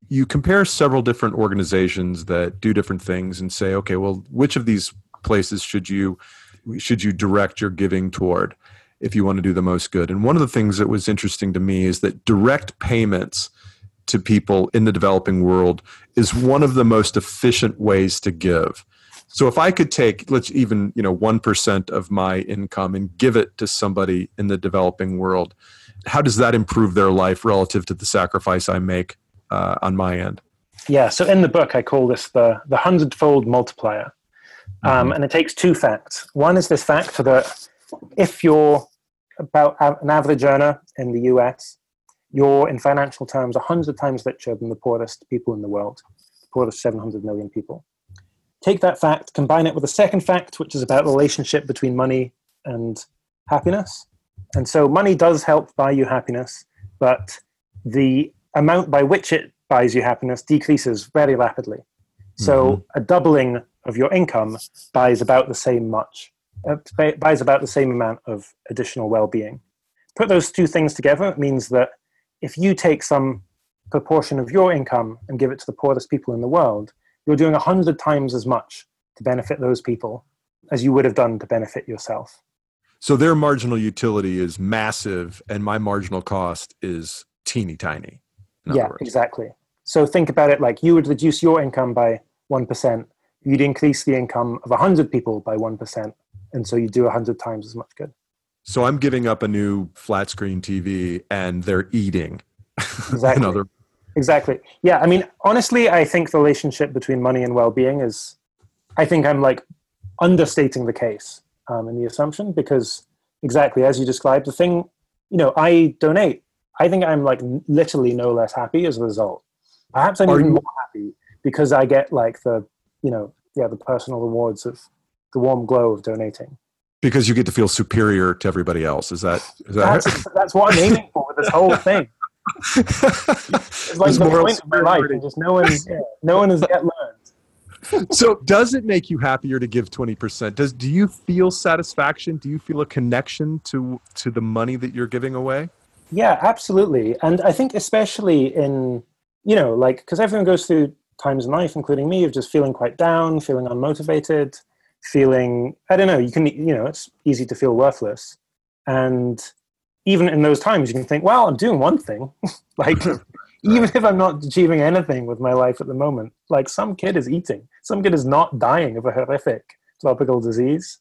You compare several different organizations that do different things and say, okay, well, which of these places should you should you direct your giving toward if you want to do the most good? And one of the things that was interesting to me is that direct payments to people in the developing world is one of the most efficient ways to give. So if I could take let's even, you know, 1% of my income and give it to somebody in the developing world, how does that improve their life relative to the sacrifice I make uh, on my end? Yeah, so in the book, I call this the, the hundredfold multiplier. Um, mm-hmm. And it takes two facts. One is this fact that if you're about an average earner in the US, you're in financial terms 100 times richer than the poorest people in the world, the poorest 700 million people. Take that fact, combine it with a second fact, which is about the relationship between money and happiness. And so money does help buy you happiness, but the amount by which it buys you happiness decreases very rapidly. So mm-hmm. a doubling of your income buys about the same much, uh, buys about the same amount of additional well-being. Put those two things together, it means that if you take some proportion of your income and give it to the poorest people in the world, you're doing a hundred times as much to benefit those people as you would have done to benefit yourself. So their marginal utility is massive, and my marginal cost is teeny tiny. Yeah, exactly. So think about it like you would reduce your income by 1%, you'd increase the income of 100 people by 1%, and so you do 100 times as much good. So I'm giving up a new flat screen TV and they're eating. <laughs> Exactly. Another. Exactly. Yeah. I mean, honestly, I think the relationship between money and well being is, I think I'm like understating the case um, in the assumption because exactly as you described, the thing, you know, I donate. I think I'm like literally no less happy as a result. Perhaps I'm Are even you- more happy because I get like the, you know, yeah, the personal rewards of the warm glow of donating. Because you get to feel superior to everybody else. Is that, is that that's, <laughs> that's what I'm aiming for with this whole thing. it's like There's the point of my life, and just no one, yeah, no one has yet learned. So does it make you happier to give 20% does do you feel satisfaction? Do you feel a connection to to the money that you're giving away? Yeah absolutely. And i think especially in you know like because everyone goes through times in life including me of just feeling quite down feeling unmotivated feeling i don't know you can you know it's easy to feel worthless and even in those times you can think well i'm doing one thing <laughs> like <laughs> even if I'm not achieving anything with my life at the moment, like some kid is eating, some kid is not dying of a horrific tropical disease,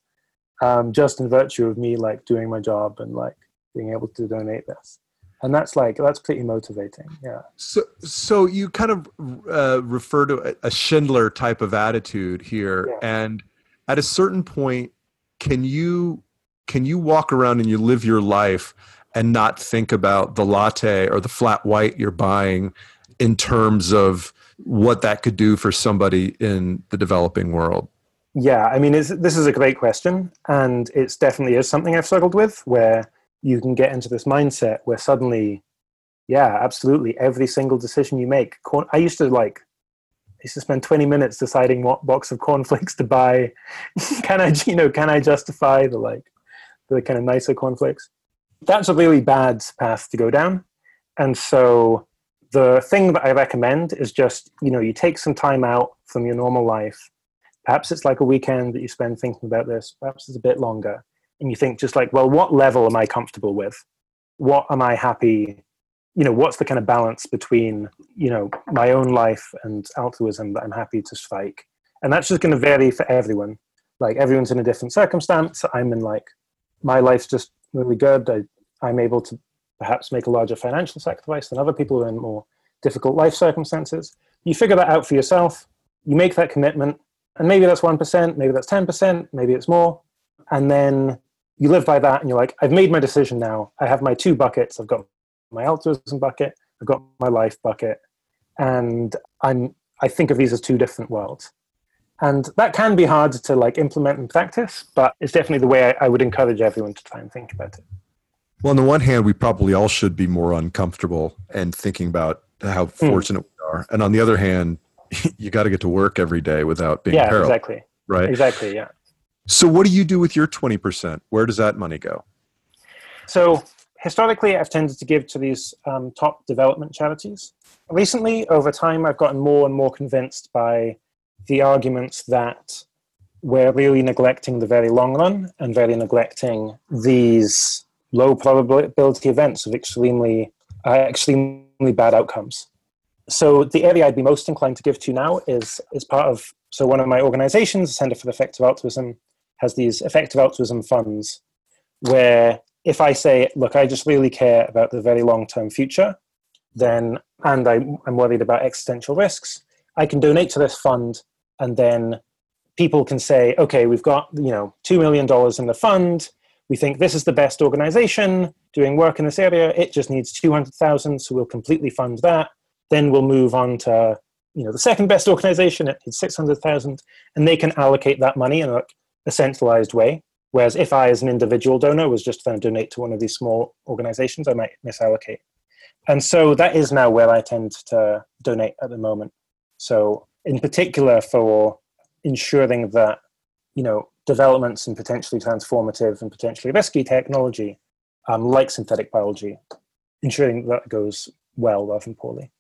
um, just in virtue of me like doing my job and like being able to donate this. And that's like that's pretty motivating, yeah. So, so you kind of uh, refer to a Schindler type of attitude here, yeah. and at a certain point, can you can you walk around and you live your life and not think about the latte or the flat white you're buying in terms of what that could do for somebody in the developing world? Yeah, I mean, this is a great question, and it's definitely is something I've struggled with, where you can get into this mindset where suddenly, yeah, absolutely, every single decision you make. I used to like, used to spend twenty minutes deciding what box of cornflakes to buy. <laughs> can I, you know, can I justify the like, the kind of nicer cornflakes? that's a really bad path to go down. And so the thing that I recommend is just, you know, you take some time out from your normal life Perhaps it's like a weekend that you spend thinking about this. Perhaps it's a bit longer. And you think just like, well, what level am I comfortable with? What am I happy? You know, what's the kind of balance between, you know, my own life and altruism that I'm happy to strike? And that's just going to vary for everyone. Like everyone's in a different circumstance. I'm in like, my life's just really good. I, I'm able to perhaps make a larger financial sacrifice than other people who are in more difficult life circumstances. You figure that out for yourself. You make that commitment and maybe that's 1%, maybe that's 10%, maybe it's more. And then you live by that and you're like, I've made my decision now. I have my two buckets. I've got my altruism bucket, I've got my life bucket. And I'm, I think of these as two different worlds. And that can be hard to like implement in practice, but it's definitely the way I, I would encourage everyone to try and think about it. Well, on the one hand, we probably all should be more uncomfortable and thinking about how hmm. fortunate mm. we are. And on the other hand, <laughs> you got to get to work every day without being yeah paralyzed, exactly right exactly yeah so what do you do with your 20% where does that money go so historically i've tended to give to these um, top development charities. Recently over time i've gotten more and more convinced by the arguments that we're really neglecting the very long run and very neglecting these low probability events of extremely uh, extremely bad outcomes. So the area I'd be most inclined to give to now is is part of so one of my organizations, the Center for Effective Altruism, has these effective altruism funds where if I say, look, I just really care about the very long term future, then and I, I'm worried about existential risks, I can donate to this fund and then people can say, okay, we've got you know two million dollars in the fund. We think this is the best organization doing work in this area. It just needs two hundred thousand, so we'll completely fund that then we'll move on to you know the second best organization at 600,000 and they can allocate that money in a, a, centralized way whereas if I as an individual donor was just going to donate to one of these small organizations I might misallocate. And so that is now where I tend to donate at the moment. So in particular for ensuring that you know developments in potentially transformative and potentially risky technology um, like synthetic biology ensuring that goes well rather than poorly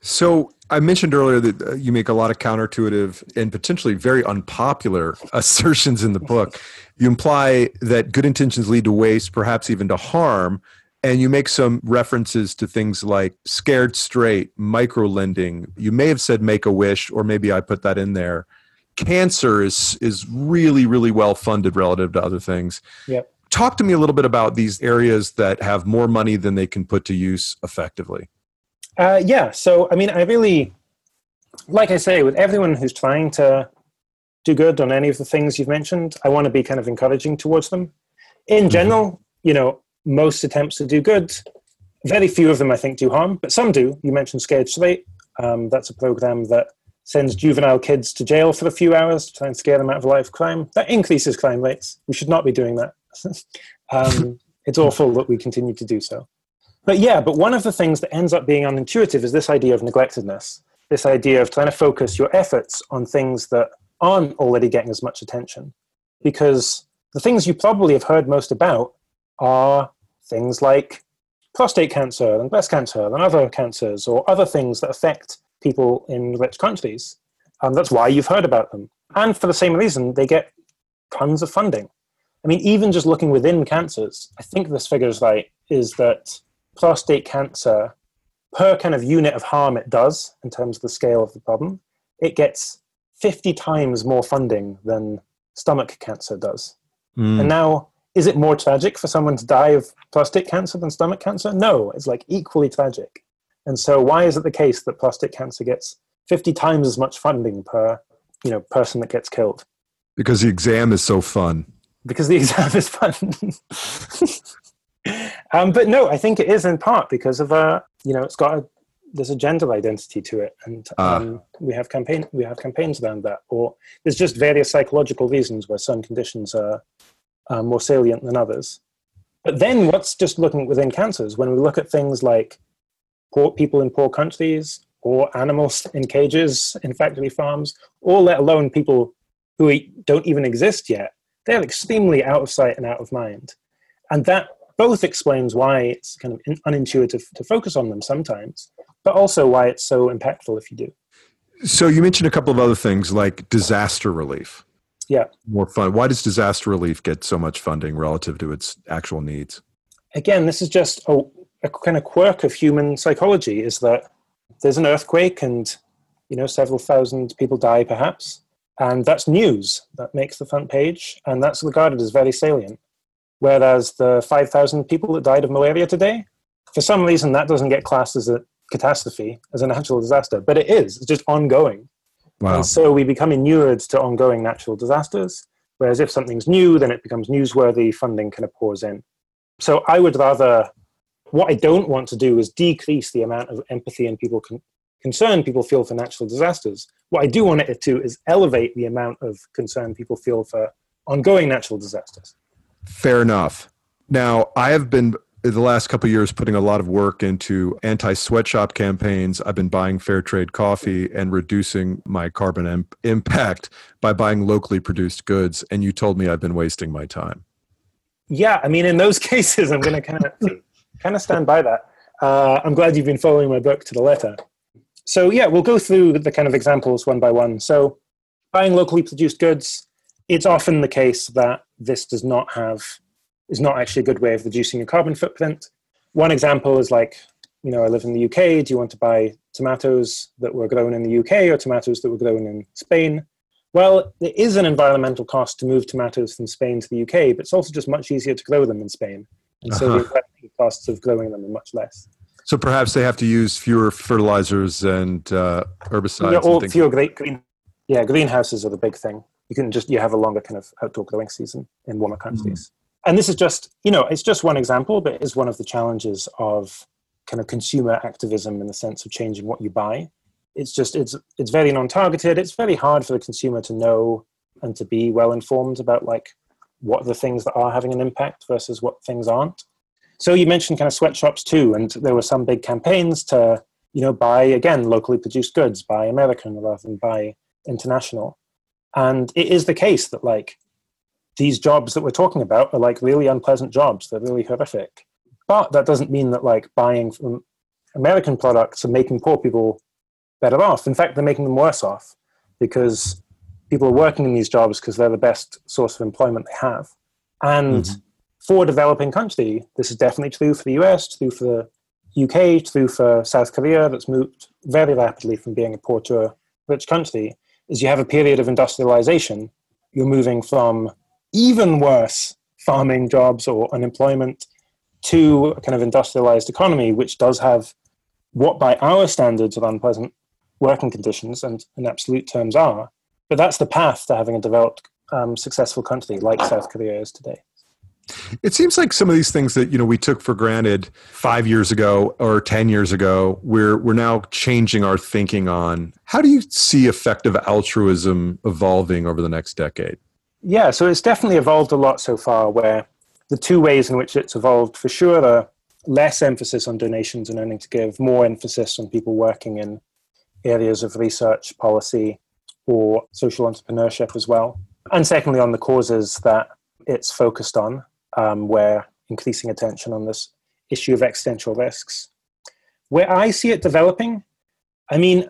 so I mentioned earlier that uh, you make a lot of counterintuitive and potentially very unpopular <laughs> assertions in the book. You imply that good intentions lead to waste, perhaps even to harm. And you make some references to things like scared straight, micro lending. You may have said make a wish, or maybe I put that in there. Cancer is is really, really well funded relative to other things. Yep. Talk to me a little bit about these areas that have more money than they can put to use effectively. Uh, yeah. So, I mean, I really, like I say, with everyone who's trying to do good on any of the things you've mentioned, I want to be kind of encouraging towards them. In mm-hmm. general, you know, most attempts to do good, very few of them I think do harm, but some do. You mentioned Scared Straight. Um, that's a program that sends juvenile kids to jail for a few hours to try and scare them out of a life of crime. That increases crime rates. We should not be doing that. <laughs> um, it's awful that we continue to do so. But yeah, but one of the things that ends up being unintuitive is this idea of neglectedness, this idea of trying to focus your efforts on things that aren't already getting as much attention. Because the things you probably have heard most about are things like prostate cancer and breast cancer and other cancers or other things that affect people in rich countries. And that's why you've heard about them. And for the same reason, they get tons of funding. I mean, even just looking within cancers, I think this figure is right, is that prostate cancer, per kind of unit of harm it does in terms of the scale of the problem, it gets 50 times more funding than stomach cancer does. Mm. And now, is it more tragic for someone to die of prostate cancer than stomach cancer? No, it's like equally tragic. And so, why is it the case that prostate cancer gets 50 times as much funding per you know person that gets killed? Because the exam is so fun. Because the <laughs> exam is fun. <laughs> Um, but no, I think it is in part because of a, uh, you know, it's got a, there's a gender identity to it, and ah. um, we have campaign we have campaigns around that. Or there's just various psychological reasons where some conditions are, are more salient than others. But then, what's just looking within cancers when we look at things like poor people in poor countries, or animals <laughs> in cages in factory farms, or let alone people who don't even exist yet, they're extremely out of sight and out of mind. And that both explains why it's kind of unintuitive to focus on them sometimes, but also why it's so impactful if you do. So you mentioned a couple of other things like disaster relief. Yeah. More fun. Why does disaster relief get so much funding relative to its actual needs? Again, this is just a, a kind of quirk of human psychology is that there's an earthquake and you know several thousand people die perhaps and that's news that makes the front page and that's regarded as very salient whereas the 5000 people that died of malaria today for some reason that doesn't get classed as a catastrophe as a natural disaster but it is. It's just ongoing. Wow. and so we become inured to ongoing natural disasters whereas if something's new then it becomes newsworthy funding kind of pours in. So i would rather what i don't want to do is decrease the amount of empathy and people con- concern people feel for natural disasters. What i do want it to do is elevate the amount of concern people feel for ongoing natural disasters Fair enough. Now, I have been the last couple years putting a lot of work into anti-sweatshop campaigns. I've been buying fair trade coffee and reducing my carbon im- impact by buying locally produced goods. And you told me I've been wasting my time. yeah i mean in those <laughs> cases i'm going to kind of kind of stand by that uh, i'm glad you've been following my book to the letter so yeah we'll go through the kind of examples one by one so buying locally produced goods it's often the case that this does not have is not actually a good way of reducing your carbon footprint one example is like you know i live in the uk do you want to buy tomatoes that were grown in the uk or tomatoes that were grown in spain well, there is an environmental cost to move tomatoes from Spain to the UK, but it's also just much easier to grow them in Spain. And so the Uh-huh. environmental costs of growing them are much less. So perhaps they have to use fewer fertilizers and uh, herbicides. Yeah, or fewer great green. Yeah, greenhouses are the big thing. You can just you have a longer kind of outdoor growing season in warmer countries. Mm-hmm. And this is just you know it's just one example, but it is one of the challenges of kind of consumer activism in the sense of changing what you buy. It's just it's it's very non-targeted. It's very hard for the consumer to know and to be well informed about like what the things that are having an impact versus what things aren't. So you mentioned kind of sweatshops too, and there were some big campaigns to you know buy again locally produced goods, buy American rather than buy international. And it is the case that like these jobs that we're talking about are like really unpleasant jobs. They're really horrific. But that doesn't mean that like buying from American products and making poor people better off. In fact, they're making them worse off because people are working in these jobs because they're the best source of employment they have. And Mhm. for a developing country, this is definitely true for the US, true for the UK, true for South Korea, that's moved very rapidly from being a poor to a rich country, is you have a period of industrialization. You're moving from even worse farming jobs or unemployment to a kind of industrialized economy, which does have what by our standards are unpleasant working conditions and in absolute terms are. But that's the path to having a developed, um, successful country like South Korea is today. It seems like some of these things that you know we took for granted five years ago or ten years ago, we're we're now changing our thinking on. How do you see effective altruism evolving over the next decade? Yeah, so it's definitely evolved a lot so far. Where the two ways in which it's evolved, for sure, are less emphasis on donations and earning to give, more emphasis on people working in areas of research, policy, or social entrepreneurship as well. And secondly, on the causes that it's focused on, um, where increasing attention on this issue of existential risks. Where I see it developing, I mean,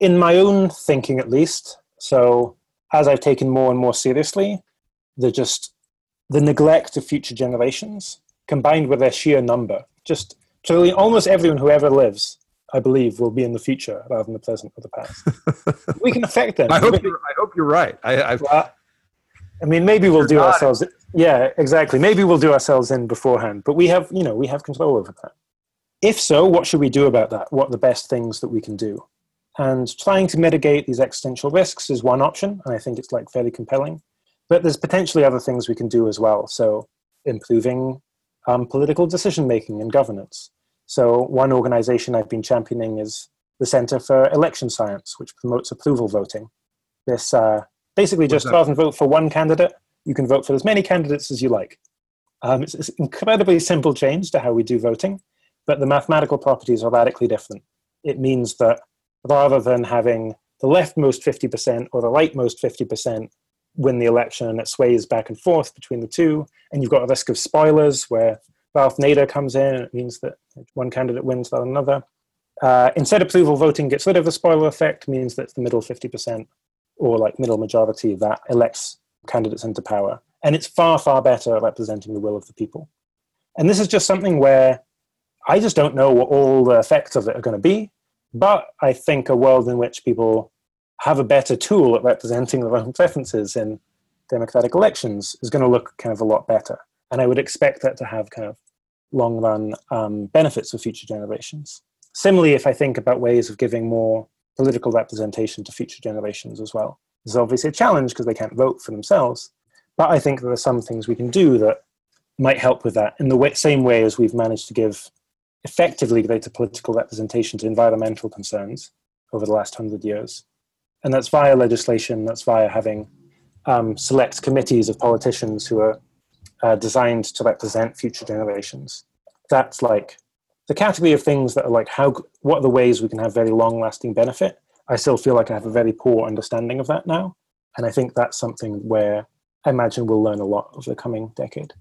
in my own thinking at least, so as I've taken more and more seriously, the just the neglect of future generations combined with their sheer number, just trillion, almost everyone who ever lives, I believe, will be in the future rather than the present or the past. <laughs> we can affect them. I hope you're, I hope you're right. I, Well, I mean, maybe we'll do not. ourselves. Yeah, exactly. Maybe we'll do ourselves in beforehand, but we have, you know, we have control over that. If so, what should we do about that? What are the best things that we can do? And trying to mitigate these existential risks is one option, and I think it's like fairly compelling. But there's potentially other things we can do as well. So improving um, political decision making and governance. So one organization I've been championing is the Center for Election Science, which promotes approval voting. This uh, just rather than vote for one candidate, you can vote for as many candidates as you like. Um, it's, it's an incredibly simple change to how we do voting, but the mathematical properties are radically different. It means that rather than having the leftmost 50% or the rightmost 50% win the election and it sways back and forth between the two, and you've got a risk of spoilers where Ralph Nader comes in and it means that one candidate wins than another. Uh, instead, approval voting gets rid of the spoiler effect, means that the middle 50% or like middle majority that elects candidates into power. And it's far, far better at representing the will of the people. And this is just something where I just don't know what all the effects of it are going to be. But I think a world in which people have a better tool at representing their own preferences in democratic elections is going to look kind of a lot better. And I would expect that to have kind of long run um, benefits for future generations. Similarly, if I think about ways of giving more political representation to future generations as well, there's obviously a challenge because they can't vote for themselves. But I think there are some things we can do that might help with that in the way, same way as we've managed to give effectively greater political representation to environmental concerns over the last hundred years. And that's via legislation, that's via having um, select committees of politicians who are uh, designed to represent future generations. That's like the category of things that are like how what are the ways we can have very long lasting benefit. I still feel like I have a very poor understanding of that now, and I think that's something where I imagine we'll learn a lot over the coming decade.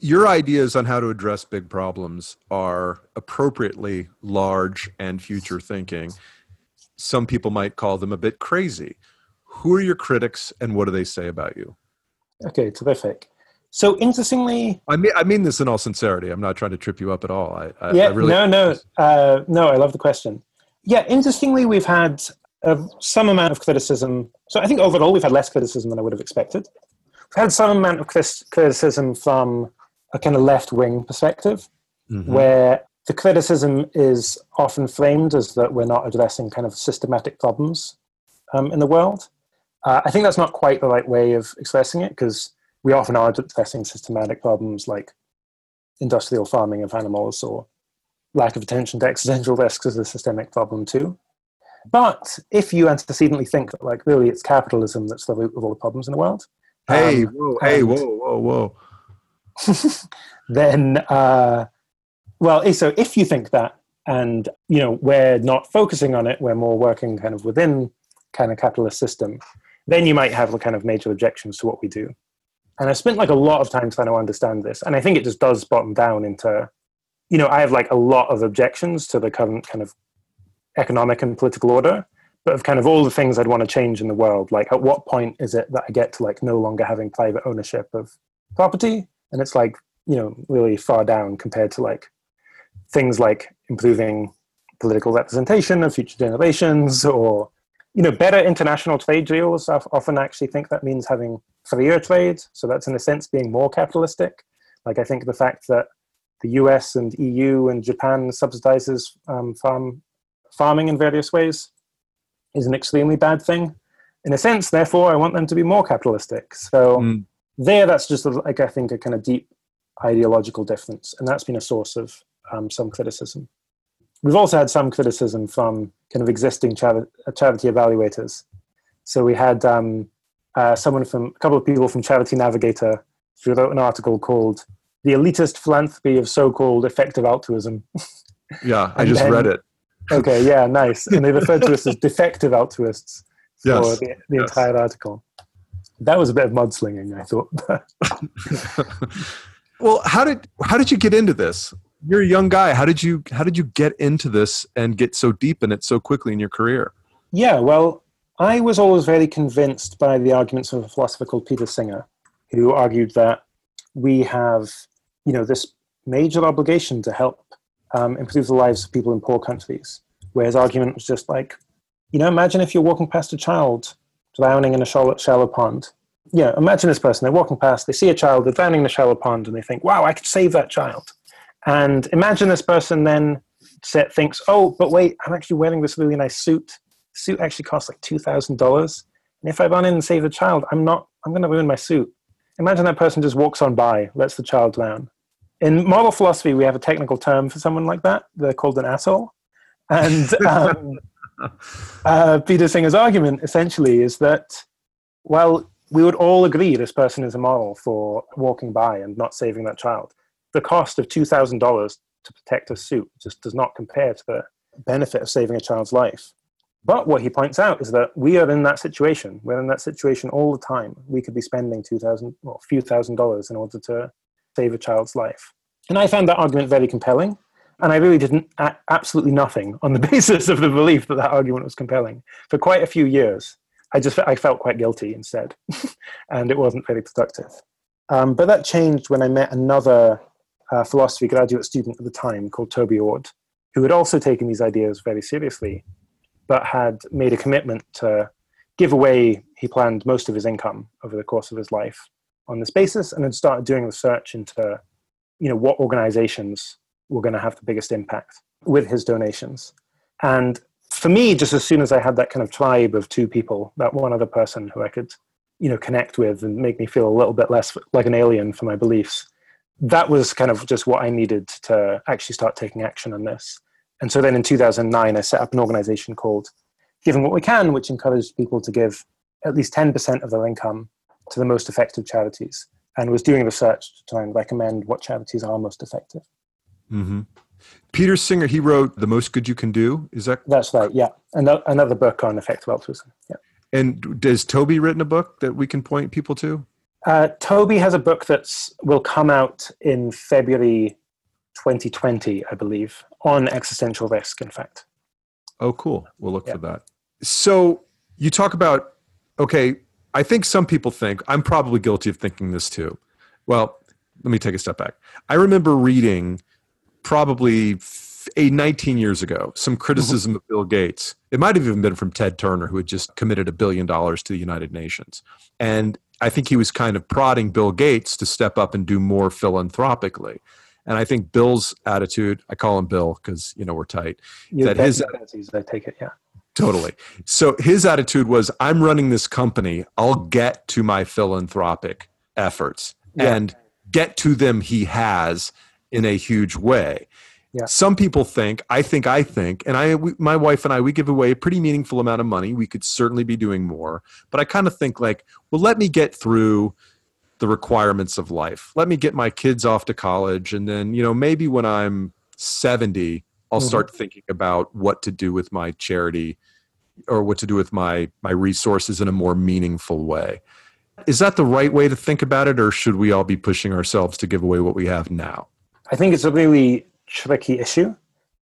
Your ideas on how to address big problems are appropriately large and future thinking. Some people might call them a bit crazy. Who are your critics and what do they say about you? Okay, terrific. So interestingly, I mean, I mean this in all sincerity. I'm not trying to trip you up at all. I, I yeah, I really, no, no, uh, no. I love the question. Yeah, interestingly, we've had uh, some amount of criticism. So I think overall we've had less criticism than I would have expected. We've had some amount of criticism from a kind of left wing perspective, mm-hmm. where the criticism is often framed as that we're not addressing kind of systematic problems um, in the world. Uh, I think that's not quite the right way of expressing it because we often are addressing systematic problems like industrial farming of animals or lack of attention to existential risks is a systemic problem too. But if you antecedently think that, like, really it's capitalism that's the root of all the problems in the world. Hey, um, whoa, hey, whoa, whoa, whoa. <laughs> then, uh, well, so if you think that, and, you know, we're not focusing on it, we're more working kind of within kind of capitalist system, then you might have kind of major objections to what we do. And I spent like a lot of time trying to understand this. And I think it just does bottom down into, you know, I have like a lot of objections to the current kind of economic and political order, but of kind of all the things I'd want to change in the world. Like, at what point is it that I get to like no longer having private ownership of property? And it's like, you know, really far down compared to like things like improving political representation of future generations or you know, better international trade deals. I often actually think that means having freer trade. So that's in a sense being more capitalistic. Like I think the fact that the U.S. and EU and Japan subsidizes um, farm farming in various ways is an extremely bad thing. In a sense, therefore, I want them to be more capitalistic. So mm. there, that's just like I think a kind of deep ideological difference, and that's been a source of um, some criticism. We've also had some criticism from kind of existing charity, charity evaluators. So we had um, uh, someone from a couple of people from Charity Navigator who wrote an article called "The Elitist Philanthropy of So-Called Effective Altruism." <laughs> Yeah, I just then, read it. okay, <laughs> yeah, nice. And they referred to us as defective altruists for yes, the, the yes. entire article. That was a bit of mudslinging, I thought. <laughs> well, how did how did you get into this? you're a young guy. How did you how did you get into this and get so deep in it so quickly in your career? Yeah, well, I was always very convinced by the arguments of a philosopher called Peter Singer, who argued that we have, you know, this major obligation to help um, improve the lives of people in poor countries. Where his argument was just like, you know, imagine if you're walking past a child drowning in a shallow, shallow pond. Yeah, imagine this person, they're walking past, they see a child, they're drowning in a shallow pond, and they think, wow, I could save that child. And imagine this person then set, thinks, oh, but wait, I'm actually wearing this really nice suit. The suit actually costs like $2,000. And if I run in and save the child, I'm not, I'm going to ruin my suit. Imagine that person just walks on by, lets the child drown. In moral philosophy, we have a technical term for someone like that. They're called an asshole. And <laughs> um, uh, Peter Singer's argument essentially is that, well, we would all agree this person is a model for walking by and not saving that child the cost of $2,000 to protect a suit just does not compare to the benefit of saving a child's life. But what he points out is that we are in that situation. We're in that situation all the time. We could be spending two thousand, well, a few thousand dollars in order to save a child's life. And I found that argument very compelling. And I really did absolutely nothing on the <laughs> basis of the belief that that argument was compelling for quite a few years. I just I felt quite guilty instead, <laughs> and it wasn't very productive. Um, but that changed when I met another uh, philosophy graduate student at the time called Toby Ord, who had also taken these ideas very seriously, but had made a commitment to give away. He planned most of his income over the course of his life on this basis, and had started doing research into, you know, what organizations were going to have the biggest impact with his donations. And for me, just as soon as I had that kind of tribe of two people, that one other person who I could, you know, connect with and make me feel a little bit less like an alien for my beliefs, that was kind of just what I needed to actually start taking action on this. And so then in 2009, I set up an organization called Giving What We Can, which encouraged people to give at least 10% of their income to the most effective charities and was doing research to try and recommend what charities are most effective. Mm-hmm. Peter Singer, he wrote "The Most Good You Can Do." Is that? That's right. Yeah, another, another book on effective altruism. Yeah. And does Toby written a book that we can point people to? Uh, Toby has a book that will come out in February 2020, I believe, on existential risk. In fact. Oh, cool. We'll look yeah. for that. So you talk about okay. I think some people think I'm probably guilty of thinking this too. Well, let me take a step back. I remember reading probably a 19 years ago some mm-hmm. criticism of Bill Gates. It might have even been from Ted Turner, who had just committed a billion dollars to the United Nations. And I think he was kind of prodding Bill Gates to step up and do more philanthropically. And I think Bill's attitude, I call him Bill because, you know, we're tight. You that his, I take it, yeah. Totally. So his attitude was I'm running this company, I'll get to my philanthropic efforts yeah. and get to them he has in a huge way. Yeah. Some people think, I think, I think, and I, we, my wife and I, we give away a pretty meaningful amount of money. We could certainly be doing more, but I kind of think like, well, let me get through the requirements of life. Let me get my kids off to college, and then you know maybe when I'm 70, I'll mm-hmm. start thinking about what to do with my charity or what to do with my my resources in a more meaningful way. Is that the right way to think about it, or should we all be pushing ourselves to give away what we have now? I think it's a really tricky issue.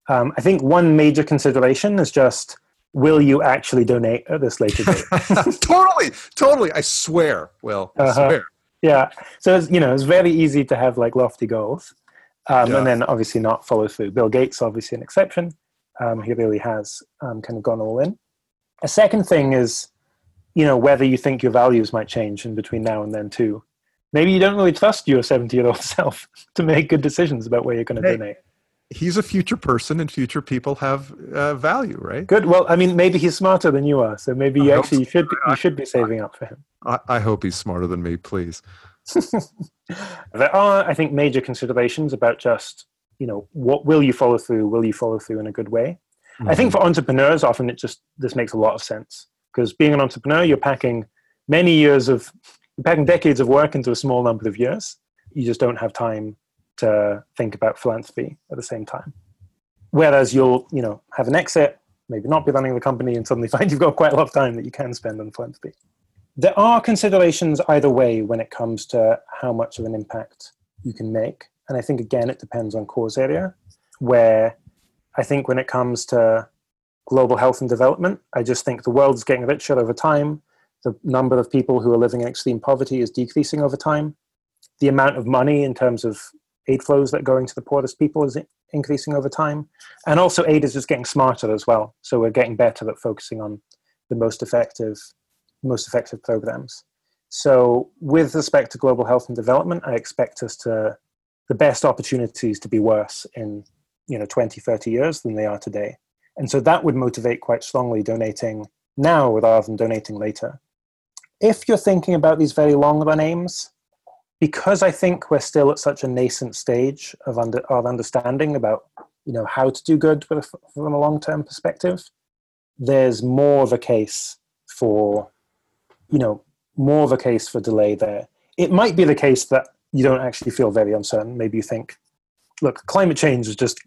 Um, I think one major consideration is just will you actually donate at this later date? <laughs> totally, totally. I swear. Well, I uh-huh. swear. Yeah. So it's, you know, it's very easy to have like lofty goals, um, yeah. and then obviously not follow through. Bill Gates, obviously an exception. Um, he really has um, kind of gone all in. A second thing is, you know, whether you think your values might change in between now and then too maybe you don't really trust your 70 year old <laughs> self to make good decisions about where you're going to hey, donate. He's a future person, and future people have uh, value, right? Good. Well, I mean, maybe he's smarter than you are, so maybe you actually so. should you should be saving up for him. I, I hope he's smarter than me, please. <laughs> there are, I think, major considerations about just you know what will you follow through? Will you follow through in a good way? Mm-hmm. I think mm-hmm. for entrepreneurs, often it just this makes a lot of sense because being an entrepreneur, you're packing many years of packing decades of work into a small number of years. You just don't have time to think about philanthropy at the same time. Whereas you'll, you know, have an exit, maybe not be running the company, and suddenly <laughs> find you've got quite a lot of time that you can spend on philanthropy. There are considerations either way when it comes to how much of an impact you can make. And I think, again, it depends on cause area, where I think when it comes to global health and development, I just think the world's getting richer over time the number of people who are living in extreme poverty is decreasing over time. The amount of money in terms of aid flows that are going to the poorest people is increasing over time. And also aid is just getting smarter as well. So we're getting better at focusing on the most effective, most effective programs. So with respect to global health and development, I expect us to the best opportunities to be worse in you know 20, 30 years than they are today. And so that would motivate quite strongly donating now rather than donating later if you're thinking about these very long run aims, because I think we're still at such a nascent stage of under, of understanding about you know how to do good from a long term perspective, there's more of a case for you know more of a case for delay there. It might be the case that you don't actually feel very uncertain. Maybe you think, look, climate change is just <laughs>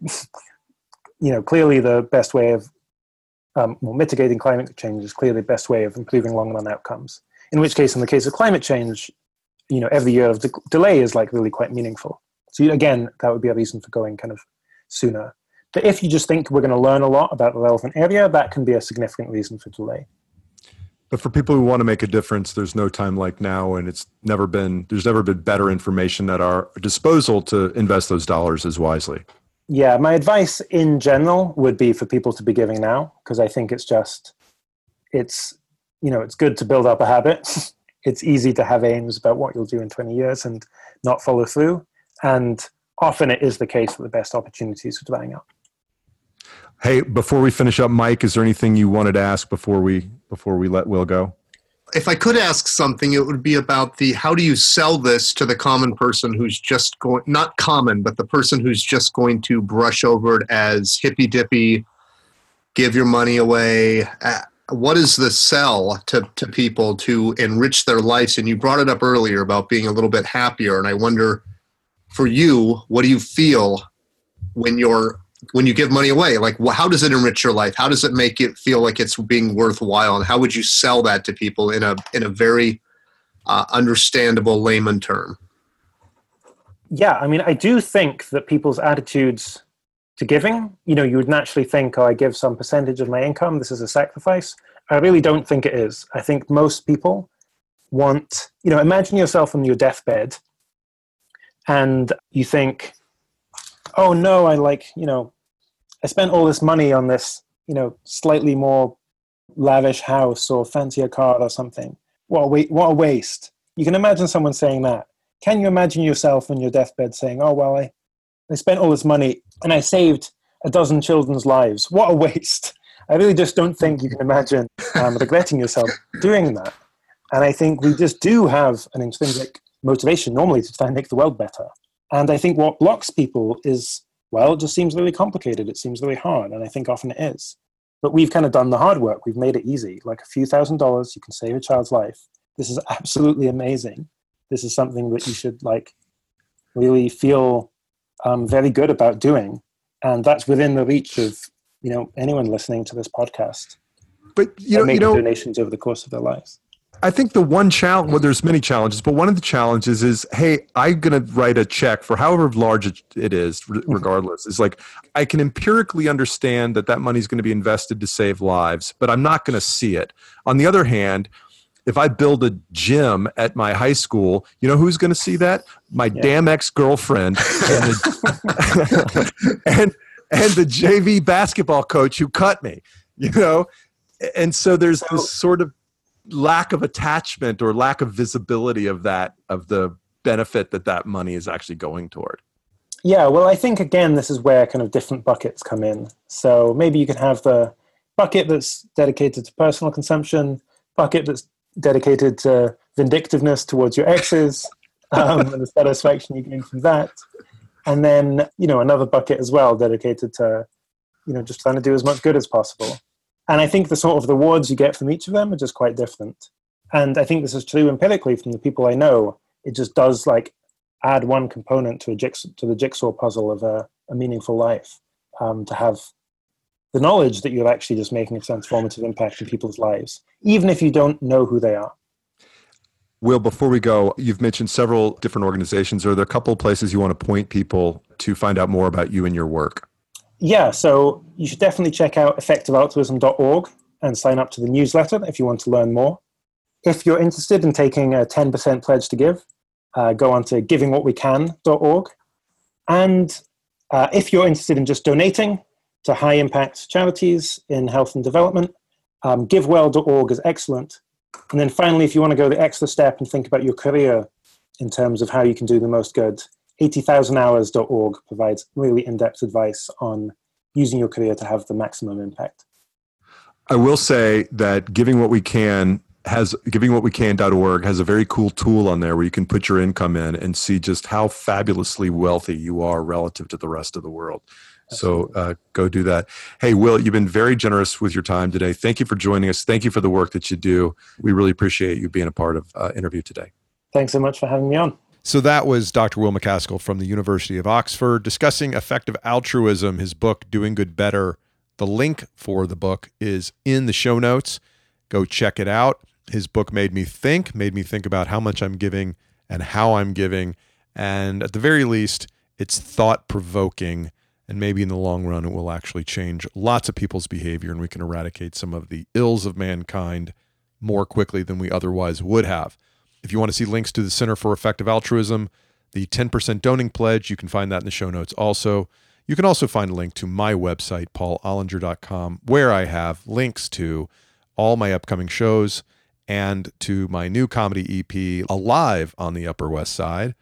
you know clearly the best way of um, well, mitigating climate change is clearly the best way of improving long run outcomes in which case, in the case of climate change, you know, every year of de- delay is like really quite meaningful. So again, that would be a reason for going kind of sooner. but if you just think we're going to learn a lot about the relevant area, that can be a significant reason for delay. But for people who want to make a difference, there's no time like now, and it's never been there's never been better information at our disposal to invest those dollars as wisely. Yeah, my advice in general would be for people to be giving now because I think it's just it's you know it's good to build up a habit. <laughs> it's easy to have aims about what you'll do in 20 years and not follow through, and often it is the case that the best opportunities are drying up. Hey, before we finish up, Mike, is there anything you wanted to ask before we before we let Will go? If I could ask something, it would be about the how do you sell this to the common person who's just going not common, but the person who's just going to brush over it as hippy dippy, give your money away. What is the sell to, to people to enrich their lives? And you brought it up earlier about being a little bit happier. And I wonder for you, what do you feel when you're when you give money away like how does it enrich your life how does it make it feel like it's being worthwhile and how would you sell that to people in a in a very uh, understandable layman term yeah i mean i do think that people's attitudes to giving you know you would naturally think oh i give some percentage of my income this is a sacrifice i really don't think it is i think most people want you know imagine yourself on your deathbed and you think oh no, I like, you know, I spent all this money on this, you know, slightly more lavish house or fancier car or something. What a, wa- what a waste. You can imagine someone saying that. Can you imagine yourself on your deathbed saying, oh, well, I, I spent all this money and I saved a dozen children's lives. What a waste. I really just don't think you can imagine um, regretting yourself doing that. And I think we just do have an intrinsic motivation normally to try and make the world better. And I think what blocks people is, well, it just seems really complicated. It seems really hard. And I think often it is. But we've kind of done the hard work. We've made it easy. Like a few thousand dollars, you can save a child's life. This is absolutely amazing. This is something that you should like really feel um, very good about doing. And that's within the reach of, you know, anyone listening to this podcast. But you know, you know, donations over the course of their lives. I think the one challenge, well, there's many challenges, but one of the challenges is, hey, I'm going to write a check for however large it is, mm-hmm. regardless. It's like I can empirically understand that that money is going to be invested to save lives, but I'm not going to see it. On the other hand, if I build a gym at my high school, you know who's going to see that? My yeah. damn ex girlfriend and, the, <laughs> and and the JV basketball coach who cut me. You know, and so there's so, this sort of lack of attachment or lack of visibility of that of the benefit that that money is actually going toward yeah well i think again this is where kind of different buckets come in so maybe you can have the bucket that's dedicated to personal consumption bucket that's dedicated to vindictiveness towards your exes <laughs> um, and the satisfaction you gain from that and then you know another bucket as well dedicated to you know just trying to do as much good as possible and I think the sort of rewards you get from each of them are just quite different. And I think this is true empirically from the people I know. It just does like add one component to a jigsaw, to the jigsaw puzzle of a, a meaningful life. Um, to have the knowledge that you're actually just making a transformative impact in people's lives, even if you don't know who they are. Will, before we go, you've mentioned several different organizations. Are there a couple of places you want to point people to find out more about you and your work? yeah, so you should definitely check out effectivealtruism.org and sign up to the newsletter if you want to learn more. If you're interested in taking a 10% pledge to give, uh, go on to givingwhatwecan.org. And uh, if you're interested in just donating to high impact charities in health and development, um, givewell.org is excellent. And then finally, if you want to go the extra step and think about your career in terms of how you can do the most good, 80,000hours.org provides really in depth advice on using your career to have the maximum impact. I will say that giving what we can has givingwhatwecan.org has a very cool tool on there where you can put your income in and see just how fabulously wealthy you are relative to the rest of the world. So uh, go do that. Hey, Will, you've been very generous with your time today. Thank you for joining us. Thank you for the work that you do. We really appreciate you being a part of uh, interview today. Thanks so much for having me on. So that was Dr. Will MacAskill from the University of Oxford discussing effective altruism, his book, Doing Good Better. The link for the book is in the show notes. Go check it out. His book made me think, made me think about how much I'm giving and how I'm giving. And at the very least, it's thought provoking And maybe in the long run, it will actually change lots of people's behavior and we can eradicate some of the ills of mankind more quickly than we otherwise would have. If you want to see links to the Center for Effective Altruism, the 10% donating pledge, you can find that in the show notes also. You can also find a link to my website, paulollinger.com, where I have links to all my upcoming shows and to my new comedy EP, Alive on the Upper West Side,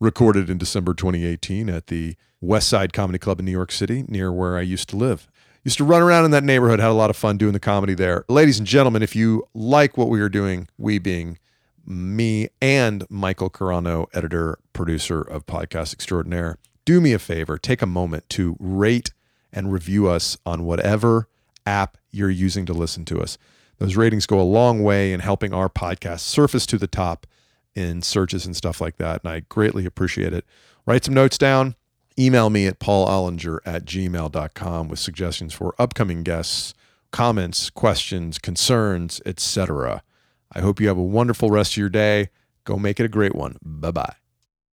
recorded in December 2018 at the West Side Comedy Club in New York City, near where I used to live. Used to run around in that neighborhood, had a lot of fun doing the comedy there. Ladies and gentlemen, if you like what we are doing, we being me and Michael Carano, editor, producer of Podcast Extraordinaire, do me a favor, take a moment to rate and review us on whatever app you're using to listen to us. Those ratings go a long way in helping our podcast surface to the top in searches and stuff like that. And I greatly appreciate it. Write some notes down. Email me at paulollinger at gmail.com with suggestions for upcoming guests, comments, questions, concerns, etc. I hope you have a wonderful rest of your day. Go make it a great one. Bye bye.